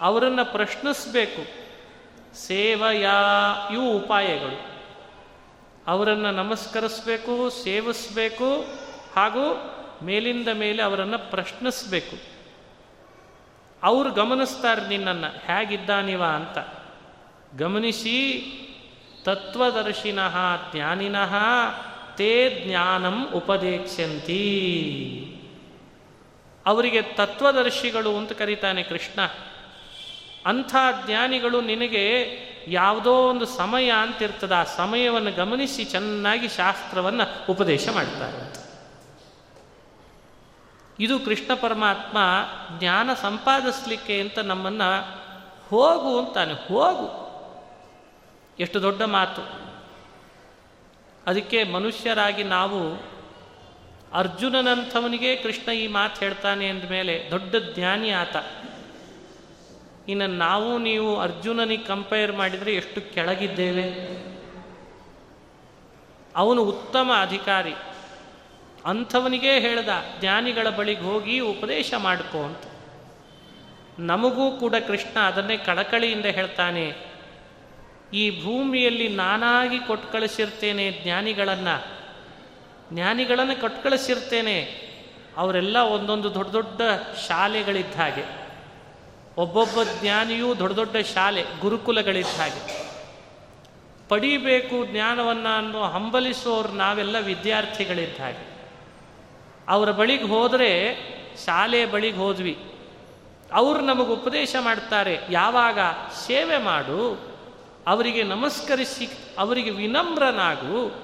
S1: ಅವರನ್ನು ಪ್ರಶ್ನಿಸಬೇಕು. ಸೇವೆಯ, ಇವು ಉಪಾಯಗಳು. ಅವರನ್ನು ನಮಸ್ಕರಿಸಬೇಕು, ಸೇವಿಸಬೇಕು ಹಾಗೂ ಮೇಲಿಂದ ಮೇಲೆ ಅವರನ್ನು ಪ್ರಶ್ನಿಸಬೇಕು. ಅವರು ಗಮನಿಸ್ತಾರೆ ನಿನ್ನನ್ನು. ಹೇಗಿದ್ದಾನಿವ ಅಂತ. ಗಮನಿಸಿ, ತತ್ವದರ್ಶಿನಃ, ಜ್ಞಾನಿನಃ, ತೇ ಜ್ಞಾನಂ ಉಪದೇಕ್ಷ್ಯಂತಿ. ಅವರಿಗೆ ತತ್ವದರ್ಶಿಗಳು ಅಂತ ಕರೀತಾನೆ ಕೃಷ್ಣ. ಅಂಥ ಜ್ಞಾನಿಗಳು ನಿನಗೆ ಯಾವುದೋ ಒಂದು ಸಮಯ ಅಂತಿರ್ತದೆ. ಆ ಸಮಯವನ್ನು ಗಮನಿಸಿ ಚೆನ್ನಾಗಿ ಶಾಸ್ತ್ರವನ್ನು ಉಪದೇಶ ಮಾಡ್ತಾರೆ ಇದು ಕೃಷ್ಣ ಪರಮಾತ್ಮ ಜ್ಞಾನ ಸಂಪಾದಿಸ್ಲಿಕ್ಕೆ ಅಂತ ನಮ್ಮನ್ನು ಹೋಗು ಅಂತಾನೆ, ಹೋಗು. ಎಷ್ಟು ದೊಡ್ಡ ಮಾತು. ಅದಕ್ಕೆ ಮನುಷ್ಯರಾಗಿ ನಾವು ಅರ್ಜುನನಂಥವನಿಗೆ ಕೃಷ್ಣ ಈ ಮಾತು ಹೇಳ್ತಾನೆ ಅಂದಮೇಲೆ ದೊಡ್ಡ ಜ್ಞಾನಿ ಆತ. ಇನ್ನು ನಾವು, ನೀವು ಅರ್ಜುನನಿಗೆ ಕಂಪೇರ್ ಮಾಡಿದರೆ ಎಷ್ಟು ಕೆಳಗಿದ್ದೇವೆ. ಅವನು ಉತ್ತಮ ಅಧಿಕಾರಿ. ಅಂಥವನಿಗೇ ಹೇಳ್ದ, ಜ್ಞಾನಿಗಳ ಬಳಿಗೆ ಹೋಗಿ ಉಪದೇಶ ಮಾಡ್ಕೋ ಅಂತ. ನಮಗೂ ಕೂಡ ಕೃಷ್ಣ ಅದನ್ನೇ ಕಳಕಳಿಯಿಂದ ಹೇಳ್ತಾನೆ, ಈ ಭೂಮಿಯಲ್ಲಿ ನಾನಾಗಿ ಕೊಟ್ಟು ಕಳಿಸಿರ್ತೇನೆ ಜ್ಞಾನಿಗಳನ್ನು. ಜ್ಞಾನಿಗಳನ್ನು ಕೊಟ್ಟು ಕಳಿಸಿರ್ತೇನೆ ಅವರೆಲ್ಲ ಒಂದೊಂದು ದೊಡ್ಡ ದೊಡ್ಡ ಶಾಲೆಗಳಿದ್ದ ಹಾಗೆ. ಒಬ್ಬೊಬ್ಬ ಜ್ಞಾನಿಯೂ ದೊಡ್ಡ ದೊಡ್ಡ ಶಾಲೆ, ಗುರುಕುಲಗಳಿದ್ದ ಹಾಗೆ. ಪಡಿಬೇಕು ಜ್ಞಾನವನ್ನು ಅನ್ನೋ ಹಂಬಲಿಸೋರು ನಾವೆಲ್ಲ ವಿದ್ಯಾರ್ಥಿಗಳಿದ್ದ ಹಾಗೆ. ಅವರ ಬಳಿಗೆ ಹೋದರೆ ಶಾಲೆ ಬಳಿಗೆ ಹೋದ್ವಿ. ಅವರು ನಮಗೆ ಉಪದೇಶ ಮಾಡ್ತಾರೆ, ಯಾವಾಗ ಸೇವೆ ಮಾಡು, ಅವರಿಗೆ ನಮಸ್ಕರಿಸಿ, ಅವರಿಗೆ ವಿನಮ್ರನಾಗು,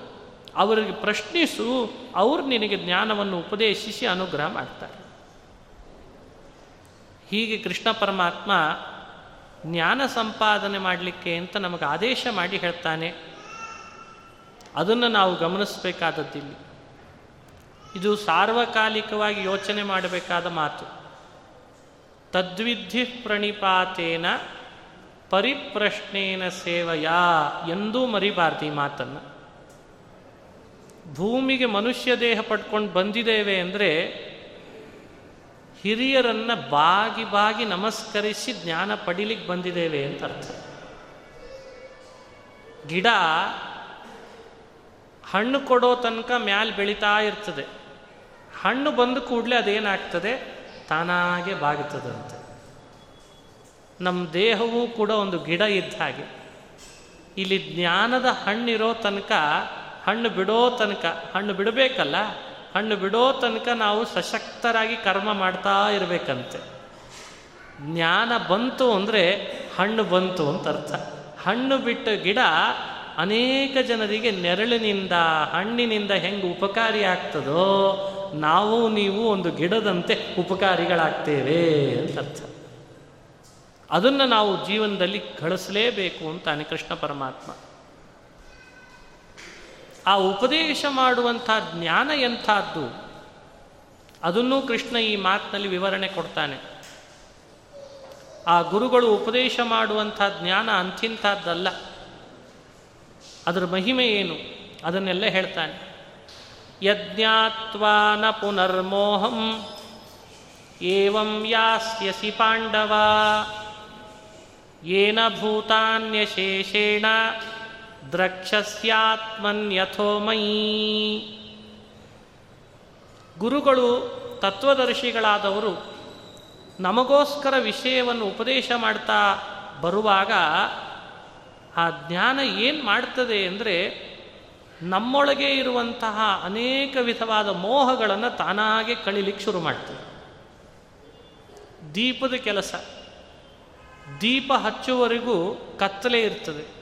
S1: ಅವರಿಗೆ ಪ್ರಶ್ನಿಸು, ಅವರು ನಿನಗೆ ಜ್ಞಾನವನ್ನು ಉಪದೇಶಿಸಿ ಅನುಗ್ರಹ ಮಾಡ್ತಾರೆ. ಹೀಗೆ ಕೃಷ್ಣ ಪರಮಾತ್ಮ ಜ್ಞಾನ ಸಂಪಾದನೆ ಮಾಡಲಿಕ್ಕೆ ಅಂತ ನಮಗೆ ಆದೇಶ ಮಾಡಿ ಹೇಳ್ತಾನೆ. ಅದನ್ನು ನಾವು ಗಮನಿಸಬೇಕಾದದ್ದಿಲ್ಲಿ. ಇದು ಸಾರ್ವಕಾಲಿಕವಾಗಿ ಯೋಚನೆ ಮಾಡಬೇಕಾದ ಮಾತು. ತದ್ವಿಧಿ ಪ್ರಣಿಪಾತೇನ ಪರಿಪ್ರಶ್ನೇನ ಸೇವೆಯಾ ಎಂದೂ ಮರಿಬಾರ್ದು ಈ ಮಾತನ್ನು. ಭೂಮಿಗೆ ಮನುಷ್ಯ ದೇಹ ಪಡ್ಕೊಂಡು ಬಂದಿದ್ದೇವೆ ಅಂದರೆ ಹಿರಿಯರನ್ನ ಬಾಗಿ ಬಾಗಿ ನಮಸ್ಕರಿಸಿ ಜ್ಞಾನ ಪಡಿಲಿಕ್ಕೆ ಬಂದಿದ್ದೇವೆ ಅಂತ ಅರ್ಥ. ಗಿಡ ಹಣ್ಣು ಕೊಡೋ ತನಕ ಮ್ಯಾಲೆ ಬೆಳೀತಾ ಇರ್ತದೆ. ಹಣ್ಣು ಬಂದ ಕೂಡಲೇ ಅದೇನಾಗ್ತದೆ? ತಾನಾಗೆ ಬಾಗುತ್ತದಂತೆ. ನಮ್ಮ ದೇಹವೂ ಕೂಡ ಒಂದು ಗಿಡ ಇದ್ದ ಹಾಗೆ. ಇಲ್ಲಿ ಜ್ಞಾನದ ಹಣ್ಣಿರೋ ತನಕ, ಹಣ್ಣು ಬಿಡೋ ತನಕ, ಹಣ್ಣು ಬಿಡಬೇಕಲ್ಲ? ಹಣ್ಣು ಬಿಡೋ ತನಕ ನಾವು ಸಶಕ್ತರಾಗಿ ಕರ್ಮ ಮಾಡ್ತಾ ಇರಬೇಕಂತೆ. ಜ್ಞಾನ ಬಂತು ಅಂದರೆ ಹಣ್ಣು ಬಂತು ಅಂತ ಅರ್ಥ. ಹಣ್ಣು ಬಿಟ್ಟ ಗಿಡ ಅನೇಕ ಜನರಿಗೆ ನೆರಳಿನಿಂದ, ಹಣ್ಣಿನಿಂದ ಹೆಂಗೆ ಉಪಕಾರಿ ಆಗ್ತದೋ, ನಾವು ನೀವು ಒಂದು ಗಿಡದಂತೆ ಉಪಕಾರಿಗಳಾಗ್ತೇವೆ ಅಂತ ಅರ್ಥ. ಅದನ್ನು ನಾವು ಜೀವನದಲ್ಲಿ ಗಳಿಸಲೇಬೇಕು ಅಂತಾನೆ ಕೃಷ್ಣ ಪರಮಾತ್ಮ. ಆ ಉಪದೇಶ ಮಾಡುವಂಥ ಜ್ಞಾನ ಎಂಥದ್ದು, ಅದನ್ನೂ ಕೃಷ್ಣ ಈ ಮಾತಿನಲ್ಲಿ ವಿವರಣೆ ಕೊಡ್ತಾನೆ. ಆ ಗುರುಗಳು ಉಪದೇಶ ಮಾಡುವಂಥ ಜ್ಞಾನ ಅಂಥಿಂಥದ್ದಲ್ಲ. ಅದರ ಮಹಿಮೆ ಏನು? ಅದನ್ನೆಲ್ಲ ಹೇಳ್ತಾನೆ. ಯಜ್ಞಾತ್ವಾ ನ ಪುನರ್ಮೋಹಂ ಏವಂ ಯಾಸ್ಯಸಿ ಪಾಂಡವ. ಏನ ಭೂತಾನ್ಯಶೇಷೇಣ ದ್ರಕ್ಷಸ್ಯಾತ್ಮನ್ಯಥೋಮಯೀ ಗುರುಗಳು ತತ್ವದರ್ಶಿಗಳಾದವರು ನಮಗೋಸ್ಕರ ವಿಷಯವನ್ನು ಉಪದೇಶ ಮಾಡ್ತಾ ಬರುವಾಗ ಆ ಜ್ಞಾನ ಏನು ಮಾಡ್ತದೆ ಅಂದರೆ ನಮ್ಮೊಳಗೆ ಇರುವಂತಹ ಅನೇಕ ವಿಧವಾದ ಮೋಹಗಳನ್ನು ತಾನಾಗೆ ಕಳಿಲಿಕ್ಕೆ ಶುರು ಮಾಡ್ತದೆ. ದೀಪದ ಕೆಲಸ. ದೀಪ ಹಚ್ಚುವವರೆಗೂ ಕತ್ತಲೆ ಇರ್ತದೆ.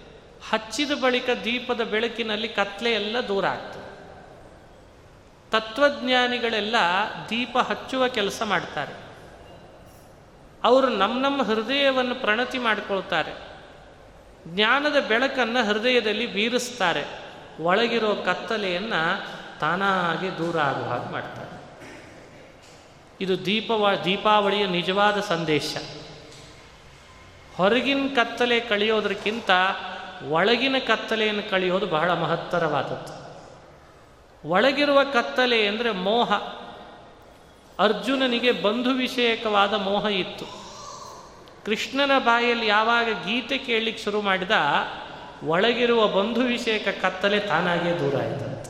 S1: ಹಚ್ಚಿದ ಬಳಿಕ ದೀಪದ ಬೆಳಕಿನಲ್ಲಿ ಕತ್ತಲೆ ಎಲ್ಲ ದೂರ ಆಗ್ತದೆ. ತತ್ವಜ್ಞಾನಿಗಳೆಲ್ಲ ದೀಪ ಹಚ್ಚುವ ಕೆಲಸ ಮಾಡ್ತಾರೆ. ಅವರು ನಮ್ಮ ನಮ್ಮ ಹೃದಯವನ್ನು ಪ್ರಣತಿ ಮಾಡಿಕೊಳ್ತಾರೆ. ಜ್ಞಾನದ ಬೆಳಕನ್ನು ಹೃದಯದಲ್ಲಿ ಬೀರಿಸ್ತಾರೆ. ಒಳಗಿರೋ ಕತ್ತಲೆಯನ್ನು ತಾನಾಗಿ ದೂರ ಆಗುವ ಹಾಗೆ ಮಾಡ್ತಾರೆ. ಇದು ದೀಪವ, ದೀಪಾವಳಿಯ ನಿಜವಾದ ಸಂದೇಶ. ಹೊರಗಿನ ಕತ್ತಲೆ ಕಳೆಯೋದಕ್ಕಿಂತ ಒಳಗಿನ ಕತ್ತಲೆಯನ್ನು ಕಳೆಯೋದು ಬಹಳ ಮಹತ್ತರವಾದದ್ದು. ಒಳಗಿರುವ ಕತ್ತಲೆ ಅಂದರೆ ಮೋಹ. ಅರ್ಜುನನಿಗೆ ಬಂಧು ವಿಷಯಕವಾದ ಮೋಹ ಇತ್ತು. ಕೃಷ್ಣನ ಬಾಯಲ್ಲಿ ಯಾವಾಗ ಗೀತೆ ಕೇಳಲಿಕ್ಕೆ ಶುರು ಮಾಡಿದ, ಒಳಗಿರುವ ಬಂಧು ವಿಷಯಕ ಕತ್ತಲೆ ತಾನಾಗೇ ದೂರ ಆಯ್ತಂತೆ.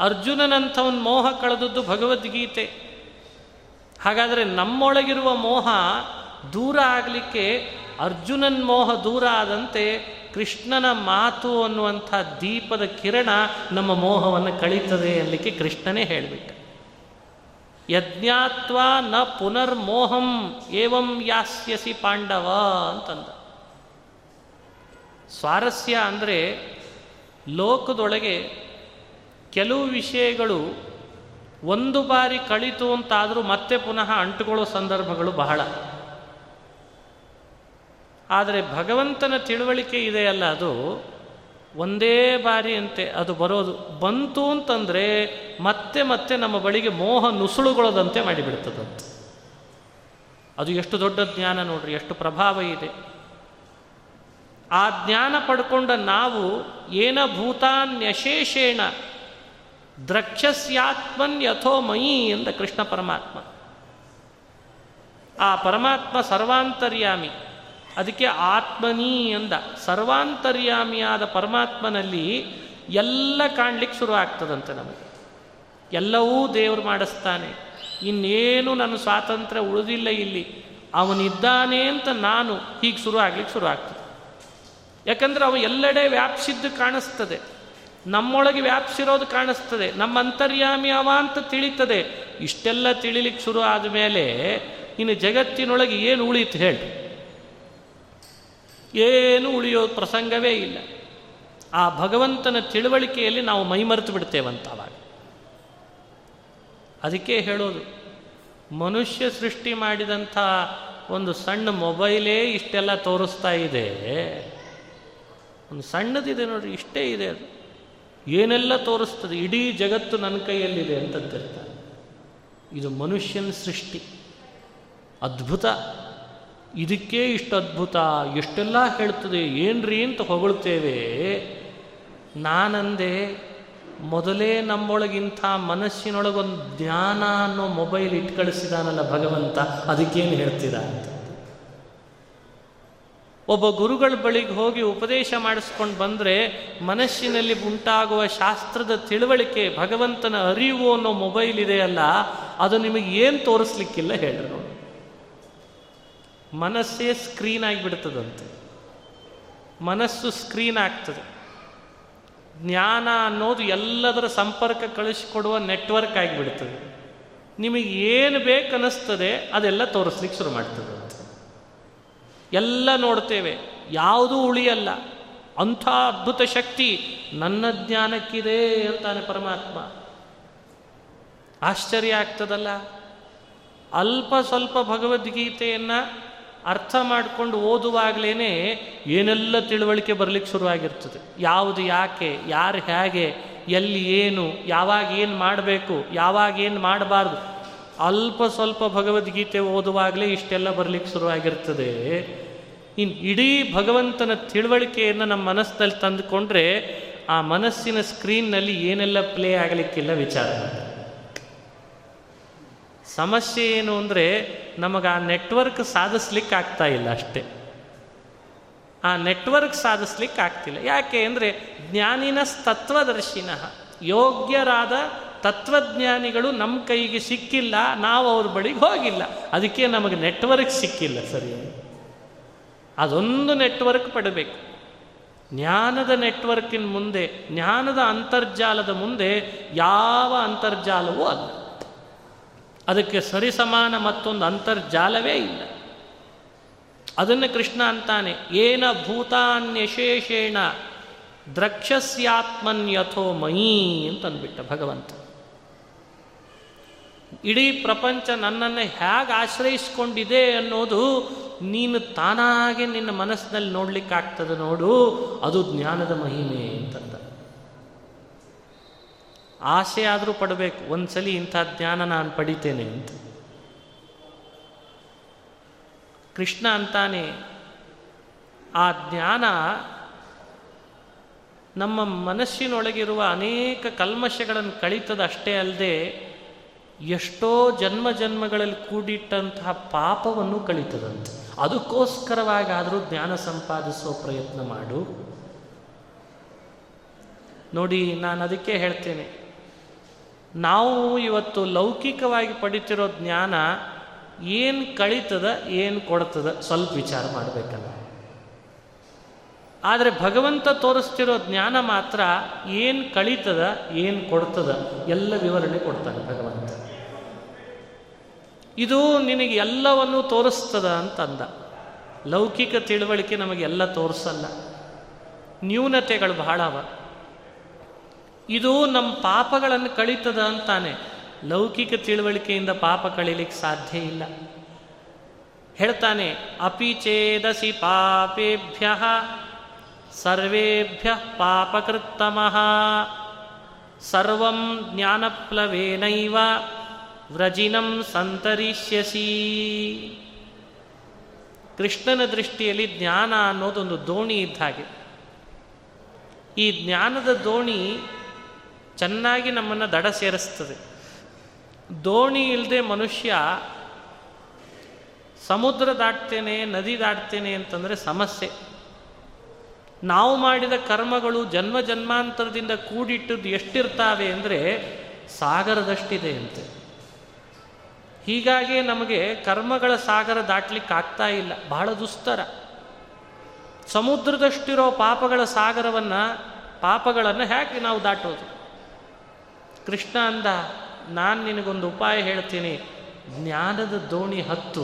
S1: ಅರ್ಜುನನಂಥವನ್ ಮೋಹ ಕಳೆದದ್ದು ಭಗವದ್ಗೀತೆ. ಹಾಗಾದರೆ ನಮ್ಮೊಳಗಿರುವ ಮೋಹ ದೂರ ಆಗಲಿಕ್ಕೆ ಅರ್ಜುನನ್ ಮೋಹ ದೂರ ಆದಂತೆ ಕೃಷ್ಣನ ಮಾತು ಅನ್ನುವಂಥ ದೀಪದ ಕಿರಣ ನಮ್ಮ ಮೋಹವನ್ನು ಕಳೀತದೆ ಅನ್ನಲಿಕ್ಕೆ ಕೃಷ್ಣನೇ ಹೇಳಿಬಿಟ್ಟ. ಯಜ್ಞಾತ್ವ ನ ಪುನರ್ಮೋಹಂ ಏವಂ ಯಾಸ್ಯಸಿ ಪಾಂಡವ ಅಂತಂದ. ಸ್ವಾರಸ್ಯ ಅಂದರೆ ಲೋಕದೊಳಗೆ ಕೆಲವು ವಿಷಯಗಳು ಒಂದು ಬಾರಿ ಕಳಿತು ಅಂತಾದರೂ ಮತ್ತೆ ಪುನಃ ಅಂಟುಕೊಳ್ಳೋ ಸಂದರ್ಭಗಳು ಬಹಳ. ಆದರೆ ಭಗವಂತನ ತಿಳುವಳಿಕೆ ಇದೆಯಲ್ಲ ಅದು. ಒಂದೇ ಬಾರಿಯಂತೆ ಅದು ಬರೋದು. ಬಂತು ಅಂತಂದರೆ ಮತ್ತೆ ಮತ್ತೆ ನಮ್ಮ ಬಳಿಗೆ ಮೋಹ ನುಸುಳುಗೊಳ್ಳದಂತೆ ಮಾಡಿಬಿಡ್ತದಂತೆ ಅದು ಎಷ್ಟು ದೊಡ್ಡ ಜ್ಞಾನ ನೋಡ್ರಿ, ಎಷ್ಟು ಪ್ರಭಾವ ಇದೆ. ಆ ಜ್ಞಾನ ಪಡ್ಕೊಂಡ ನಾವು ಏನ ಭೂತಾನ್ಯಶೇಷೇಣ ದ್ರಕ್ಷಸ್ಯಾತ್ಮನ್ ಯಥೋ ಮಯಿ ಎಂದ ಕೃಷ್ಣ ಪರಮಾತ್ಮ. ಆ ಪರಮಾತ್ಮ ಸರ್ವಾಂತರ್ಯಾಮಿ. ಅದಕ್ಕೆ ಆತ್ಮನಿ ಅಂದ ಸರ್ವಾಂತರ್ಯಾಮಿಯಾದ ಪರಮಾತ್ಮನಲ್ಲಿ ಎಲ್ಲ ಕಾಣ್ಲಿಕ್ಕೆ ಶುರು ಆಗ್ತದಂತೆ ನಮಗೆ. ಎಲ್ಲವೂ ದೇವರು ಮಾಡಿಸ್ತಾನೆ. ಇನ್ನೇನು ನನ್ನ ಸ್ವಾತಂತ್ರ್ಯ ಉಳಿದಿಲ್ಲ ಇಲ್ಲಿ. ಅವನಿದ್ದಾನೆ ಅಂತ ನಾನು ಹೀಗೆ ಶುರು ಆಗ್ಲಿಕ್ಕೆ ಶುರು ಆಗ್ತದೆ. ಯಾಕಂದ್ರೆ ಅವ ಎಲ್ಲೆಡೆ ವ್ಯಾಪಿಸಿದ್ದು ಕಾಣಿಸ್ತದೆ. ನಮ್ಮೊಳಗೆ ವ್ಯಾಪಿಸಿರೋದು ಕಾಣಿಸ್ತದೆ. ನಮ್ಮ ಅಂತರ್ಯಾಮಿ ಅವ ಅಂತ ತಿಳಿತದೆ. ಇಷ್ಟೆಲ್ಲ ತಿಳಿಲಿಕ್ಕೆ ಶುರು ಆದ ಮೇಲೆ ಇನ್ನು ಜಗತ್ತಿನೊಳಗೆ ಏನು ಉಳಿತು ಹೇಳಿ ಏನು ಉಳಿಯೋ ಪ್ರಸಂಗವೇ ಇಲ್ಲ. ಆ ಭಗವಂತನ ತಿಳುವಳಿಕೆಯಲ್ಲಿ ನಾವು ಮೈಮರೆತು ಬಿಡ್ತೇವಂತ ಅವಾಗ ಅದಕ್ಕೆ ಹೇಳೋದು, ಮನುಷ್ಯ ಸೃಷ್ಟಿ ಮಾಡಿದಂಥ ಒಂದು ಸಣ್ಣ ಮೊಬೈಲೇ ಇಷ್ಟೆಲ್ಲ ತೋರಿಸ್ತಾ ಇದೆ. ಒಂದು ಸಣ್ಣದಿದೆ ನೋಡ್ರಿ, ಇಷ್ಟೇ ಇದೆ ಅದು. ಏನೆಲ್ಲ ತೋರಿಸ್ತದೆ, ಇಡೀ ಜಗತ್ತು ನನ್ನ ಕೈಯಲ್ಲಿದೆ ಅಂತಂತಿರ್ತಾರೆ ಇದು ಮನುಷ್ಯನ ಸೃಷ್ಟಿ. ಅದ್ಭುತ. ಇದಕ್ಕೆ ಇಷ್ಟು ಅದ್ಭುತ ಎಷ್ಟೆಲ್ಲ ಹೇಳ್ತದೆ, ಏನ್ರಿ ಅಂತ ಹೊಗಳ್ತೇವೆ. ನಾನಂದೆ ಮೊದಲೇ ನಮ್ಮೊಳಗಿಂಥ ಮನಸ್ಸಿನೊಳಗೊಂದು ಜ್ಞಾನ ಅನ್ನೋ ಮೊಬೈಲ್ ಇಟ್ಕಳಿಸಿದಾನಲ್ಲ ಭಗವಂತ, ಅದಕ್ಕೇನು ಹೇಳ್ತೀರಾ ಅಂತ. ಒಬ್ಬ ಗುರುಗಳ ಬಳಿಗೆ ಹೋಗಿ ಉಪದೇಶ ಮಾಡಿಸ್ಕೊಂಡು ಬಂದರೆ ಮನಸ್ಸಿನಲ್ಲಿ ಉಂಟಾಗುವ ಶಾಸ್ತ್ರದ ತಿಳುವಳಿಕೆ ಭಗವಂತನ ಅರಿವು ಅನ್ನೋ ಮೊಬೈಲ್ ಇದೆಯಲ್ಲ ಅದು ನಿಮಗೆ ಏನು ತೋರಿಸ್ಲಿಕ್ಕಿಲ್ಲ ಹೇಳ್ರಿ ಮನಸ್ಸೇ ಸ್ಕ್ರೀನ್ ಆಗಿಬಿಡ್ತದಂತೆ. ಮನಸ್ಸು ಸ್ಕ್ರೀನ್ ಆಗ್ತದೆ. ಜ್ಞಾನ ಅನ್ನೋದು ಎಲ್ಲದರ ಸಂಪರ್ಕ ಕಳಿಸಿಕೊಡುವ ನೆಟ್ವರ್ಕ್ ಆಗಿಬಿಡ್ತದೆ. ನಿಮಗೆ ಏನು ಬೇಕನ್ನಿಸ್ತದೆ ಅದೆಲ್ಲ ತೋರಿಸ್ಲಿಕ್ಕೆ ಶುರು ಮಾಡ್ತದೆ ಎಲ್ಲ ನೋಡ್ತೇವೆ. ಯಾವುದೂ ಉಳಿಯಲ್ಲ. ಅಂಥ ಅದ್ಭುತ ಶಕ್ತಿ ನನ್ನ ಜ್ಞಾನಕ್ಕಿದೆ ಅಂತಾನೆ ಪರಮಾತ್ಮ. ಆಶ್ಚರ್ಯ ಆಗ್ತದಲ್ಲ. ಅಲ್ಪ ಸ್ವಲ್ಪ ಭಗವದ್ಗೀತೆಯನ್ನು ಅರ್ಥ ಮಾಡಿಕೊಂಡು ಓದುವಾಗಲೇ ಏನೆಲ್ಲ ತಿಳುವಳಿಕೆ ಬರಲಿಕ್ಕೆ ಶುರುವಾಗಿರ್ತದೆ. ಯಾವುದು ಯಾಕೆ, ಯಾರು ಹೇಗೆ, ಎಲ್ಲಿ ಏನು, ಯಾವಾಗ ಏನು ಮಾಡಬೇಕು, ಯಾವಾಗ ಏನು ಮಾಡಬಾರ್ದು. ಅಲ್ಪ ಸ್ವಲ್ಪ ಭಗವದ್ಗೀತೆ ಓದುವಾಗಲೇ ಇಷ್ಟೆಲ್ಲ ಬರಲಿಕ್ಕೆ ಶುರುವಾಗಿರ್ತದೆ. ಇನ್ನು ಇಡೀ ಭಗವಂತನ ತಿಳುವಳಿಕೆಯನ್ನು ನಮ್ಮ ಮನಸ್ಸಿನಲ್ಲಿ ತಂದುಕೊಂಡ್ರೆ ಆ ಮನಸ್ಸಿನ ಸ್ಕ್ರೀನ್ನಲ್ಲಿ ಏನೆಲ್ಲ ಪ್ಲೇ ಆಗಲಿಕ್ಕಿಲ್ಲ ವಿಚಾರ ಸಮಸ್ಯೆ ಏನು ಅಂದರೆ ನಮಗೆ ಆ ನೆಟ್ವರ್ಕ್ ಸಾಧಿಸ್ಲಿಕ್ಕೆ ಆಗ್ತಾ ಇಲ್ಲ ಅಷ್ಟೇ. ಆ ನೆಟ್ವರ್ಕ್ ಸಾಧಿಸ್ಲಿಕ್ಕೆ ಆಗ್ತಿಲ್ಲ ಯಾಕೆ ಅಂದರೆ ಜ್ಞಾನಿನ ತತ್ವದರ್ಶಿನ ಯೋಗ್ಯರಾದ ತತ್ವಜ್ಞಾನಿಗಳು ನಮ್ಮ ಕೈಗೆ ಸಿಕ್ಕಿಲ್ಲ, ನಾವು ಅವ್ರ ಬಳಿಗೆ ಹೋಗಿಲ್ಲ. ಅದಕ್ಕೆ ನಮಗೆ ನೆಟ್ವರ್ಕ್ ಸಿಕ್ಕಿಲ್ಲ ಸರಿ ಅದೊಂದು ನೆಟ್ವರ್ಕ್ ಪಡಬೇಕು. ಜ್ಞಾನದ ನೆಟ್ವರ್ಕಿನ ಮುಂದೆ, ಜ್ಞಾನದ ಅಂತರ್ಜಾಲದ ಮುಂದೆ ಯಾವ ಅಂತರ್ಜಾಲವೂ ಅಲ್ಲ. ಅದಕ್ಕೆ ಸರಿಸಮಾನ ಮತ್ತೊಂದು ಅಂತರ್ಜಾಲವೇ ಇಲ್ಲ. ಅದನ್ನು ಕೃಷ್ಣ ಅಂತಾನೆ, ಏನ ಭೂತಾನ್ಯಶೇಷೇಣ ದ್ರಕ್ಷಸ್ಯಾತ್ಮನ್ಯಥೋ ಮಯಿ ಅಂತಂದ್ಬಿಟ್ಟ ಭಗವಂತ. ಇಡೀ ಪ್ರಪಂಚ ನನ್ನನ್ನು ಹೇಗೆ ಆಶ್ರಯಿಸ್ಕೊಂಡಿದೆ ಅನ್ನೋದು ನೀನು ತಾನಾಗೆ ನಿನ್ನ ಮನಸ್ಸಿನಲ್ಲಿ ನೋಡ್ಲಿಕ್ಕಾಗ್ತದೆ ನೋಡು, ಅದು ಜ್ಞಾನದ ಮಹಿಮೆ ಅಂತಂದ. ಆಸೆ ಆದರೂ ಪಡಬೇಕು. ಒಂದ್ಸಲಿ ಇಂಥ ಜ್ಞಾನ ನಾನು ಪಡಿತೇನೆ ಅಂತ. ಕೃಷ್ಣ ಅಂತಾನೆ, ಆ ಜ್ಞಾನ ನಮ್ಮ ಮನಸ್ಸಿನೊಳಗಿರುವ ಅನೇಕ ಕಲ್ಮಶಗಳನ್ನು ಕಳೀತದ ಅಷ್ಟೇ ಅಲ್ಲದೆ, ಎಷ್ಟೋ ಜನ್ಮ ಜನ್ಮಗಳಲ್ಲಿ ಕೂಡಿಟ್ಟಂತಹ ಪಾಪವನ್ನು ಕಳೀತದಂತೆ. ಅದಕ್ಕೋಸ್ಕರವಾಗಾದರೂ ಜ್ಞಾನ ಸಂಪಾದಿಸುವ ಪ್ರಯತ್ನ ಮಾಡು. ನೋಡಿ, ನಾನು ಅದಕ್ಕೆ ಹೇಳ್ತೇನೆ. ನಾವು ಇವತ್ತು ಲೌಕಿಕವಾಗಿ ಪಡಿತಿರೋ ಜ್ಞಾನ ಏನು ಕಳೀತದ, ಏನು ಕೊಡ್ತದ ಸ್ವಲ್ಪ ವಿಚಾರ ಮಾಡಬೇಕಲ್ಲ. ಆದರೆ ಭಗವಂತ ತೋರಿಸ್ತಿರೋ ಜ್ಞಾನ ಮಾತ್ರ ಏನು ಕಳೀತದ, ಏನು ಕೊಡ್ತದ ಎಲ್ಲ ವಿವರಣೆ ಕೊಡ್ತಾನೆ ಭಗವಂತ. ಇದು ನಿನಗೆ ಎಲ್ಲವನ್ನೂ ತೋರಿಸ್ತದ ಅಂತಂದ. ಲೌಕಿಕ ತಿಳುವಳಿಕೆ ನಮಗೆಲ್ಲ ತೋರಿಸಲ್ಲ. ನ್ಯೂನತೆಗಳು ಬಹಳ ಅವ. ಇದು ನಮ್ಮ ಪಾಪಗಳನ್ನು ಕಳೀತದ ಅಂತಾನೆ. ಲೌಕಿಕ ತಿಳುವಳಿಕೆಯಿಂದ ಪಾಪ ಕಳೀಲಿಕ್ಕೆ ಸಾಧ್ಯ ಇಲ್ಲ. ಹೇಳ್ತಾನೆ ಅಪಿಚೇದಸಿ ಪಾಪೇಭ್ಯ, ಸರ್ವೇಭ್ಯ ಪಾಪಕೃತ್ತಮಃ, ಸರ್ವಂ ಜ್ಞಾನಪ್ಲವೇನೈವ, ವ್ರಜಿನಂ ಸಂತರಿಷ್ಯಸಿ. ಕೃಷ್ಣನ ದೃಷ್ಟಿಯಲ್ಲಿ ಜ್ಞಾನ ಅನ್ನೋದೊಂದು ದೋಣಿ ಇದ್ದ ಹಾಗೆ. ಈ ಜ್ಞಾನದ ದೋಣಿ ಚೆನ್ನಾಗಿ ನಮ್ಮನ್ನು ದಡ ಸೇರಿಸ್ತದೆ. ದೋಣಿ ಇಲ್ಲದೆ ಮನುಷ್ಯ ಸಮುದ್ರ ದಾಟ್ತೇನೆ, ನದಿ ದಾಟ್ತೇನೆ ಅಂತಂದರೆ ಸಮಸ್ಯೆ. ನಾವು ಮಾಡಿದ ಕರ್ಮಗಳು ಜನ್ಮ ಜನ್ಮಾಂತರದಿಂದ ಕೂಡಿಟ್ಟದ್ದು ಎಷ್ಟಿರ್ತಾವೆ ಅಂದರೆ ಸಾಗರದಷ್ಟಿದೆ ಅಂತೆ. ಹೀಗಾಗಿ ನಮಗೆ ಕರ್ಮಗಳ ಸಾಗರ ದಾಟ್ಲಿಕ್ಕೆ ಆಗ್ತಾ ಇಲ್ಲ, ಬಹಳ ದುಸ್ತರ. ಸಮುದ್ರದಷ್ಟಿರೋ ಪಾಪಗಳ ಸಾಗರವನ್ನು, ಪಾಪಗಳನ್ನು ಹೇಗೆ ನಾವು ದಾಟೋದು? ಕೃಷ್ಣ ಅಂದ, ನಾನು ನಿನಗೊಂದು ಉಪಾಯ ಹೇಳ್ತೀನಿ. ಜ್ಞಾನದ ದೋಣಿ ಹತ್ತು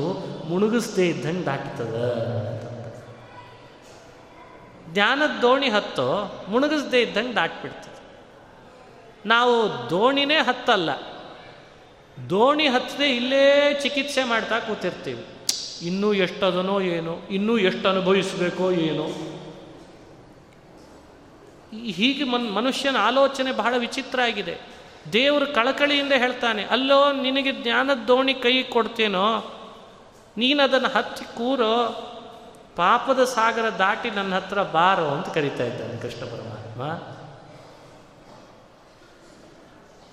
S1: ಮುಣುಗಿಸ್ದೇ ಇದ್ದಂಗೆ ದಾಟ್ತದ ಜ್ಞಾನದ ದೋಣಿ ಹತ್ತು ಮುಳುಗಿಸದೇ ಇದ್ದಂಗೆ ದಾಟ್ಬಿಡ್ತದೆ. ನಾವು ದೋಣಿನೇ ಹತ್ತಲ್ಲ. ದೋಣಿ ಹತ್ತದೆ ಇಲ್ಲೇ ಚಿಕಿತ್ಸೆ ಮಾಡ್ತಾ ಕೂತಿರ್ತೀವಿ. ಇನ್ನೂ ಎಷ್ಟದನೋ ಏನೋ, ಇನ್ನೂ ಎಷ್ಟು ಅನುಭವಿಸಬೇಕೋ ಏನೋ ಹೀಗೆ ಮನ್ ಮನುಷ್ಯನ ಆಲೋಚನೆ ಬಹಳ ವಿಚಿತ್ರ ಆಗಿದೆ. ದೇವರು ಕಳಕಳಿಯಿಂದ ಹೇಳ್ತಾನೆ, ಅಲ್ಲೋ, ನಿನಗೆ ಜ್ಞಾನದ ದೋಣಿ ಕೈ ಕೊಡ್ತೇನೋ ನೀನು ಅದನ್ನು ಹತ್ತಿ ಕೂರೋ, ಪಾಪದ ಸಾಗರ ದಾಟಿ ನನ್ನ ಹತ್ರ ಬಾರೋ, ಅಂತ ಕರಿತಾ ಇದ್ದಾನೆ ಕೃಷ್ಣ ಪರಮಾತ್ಮ.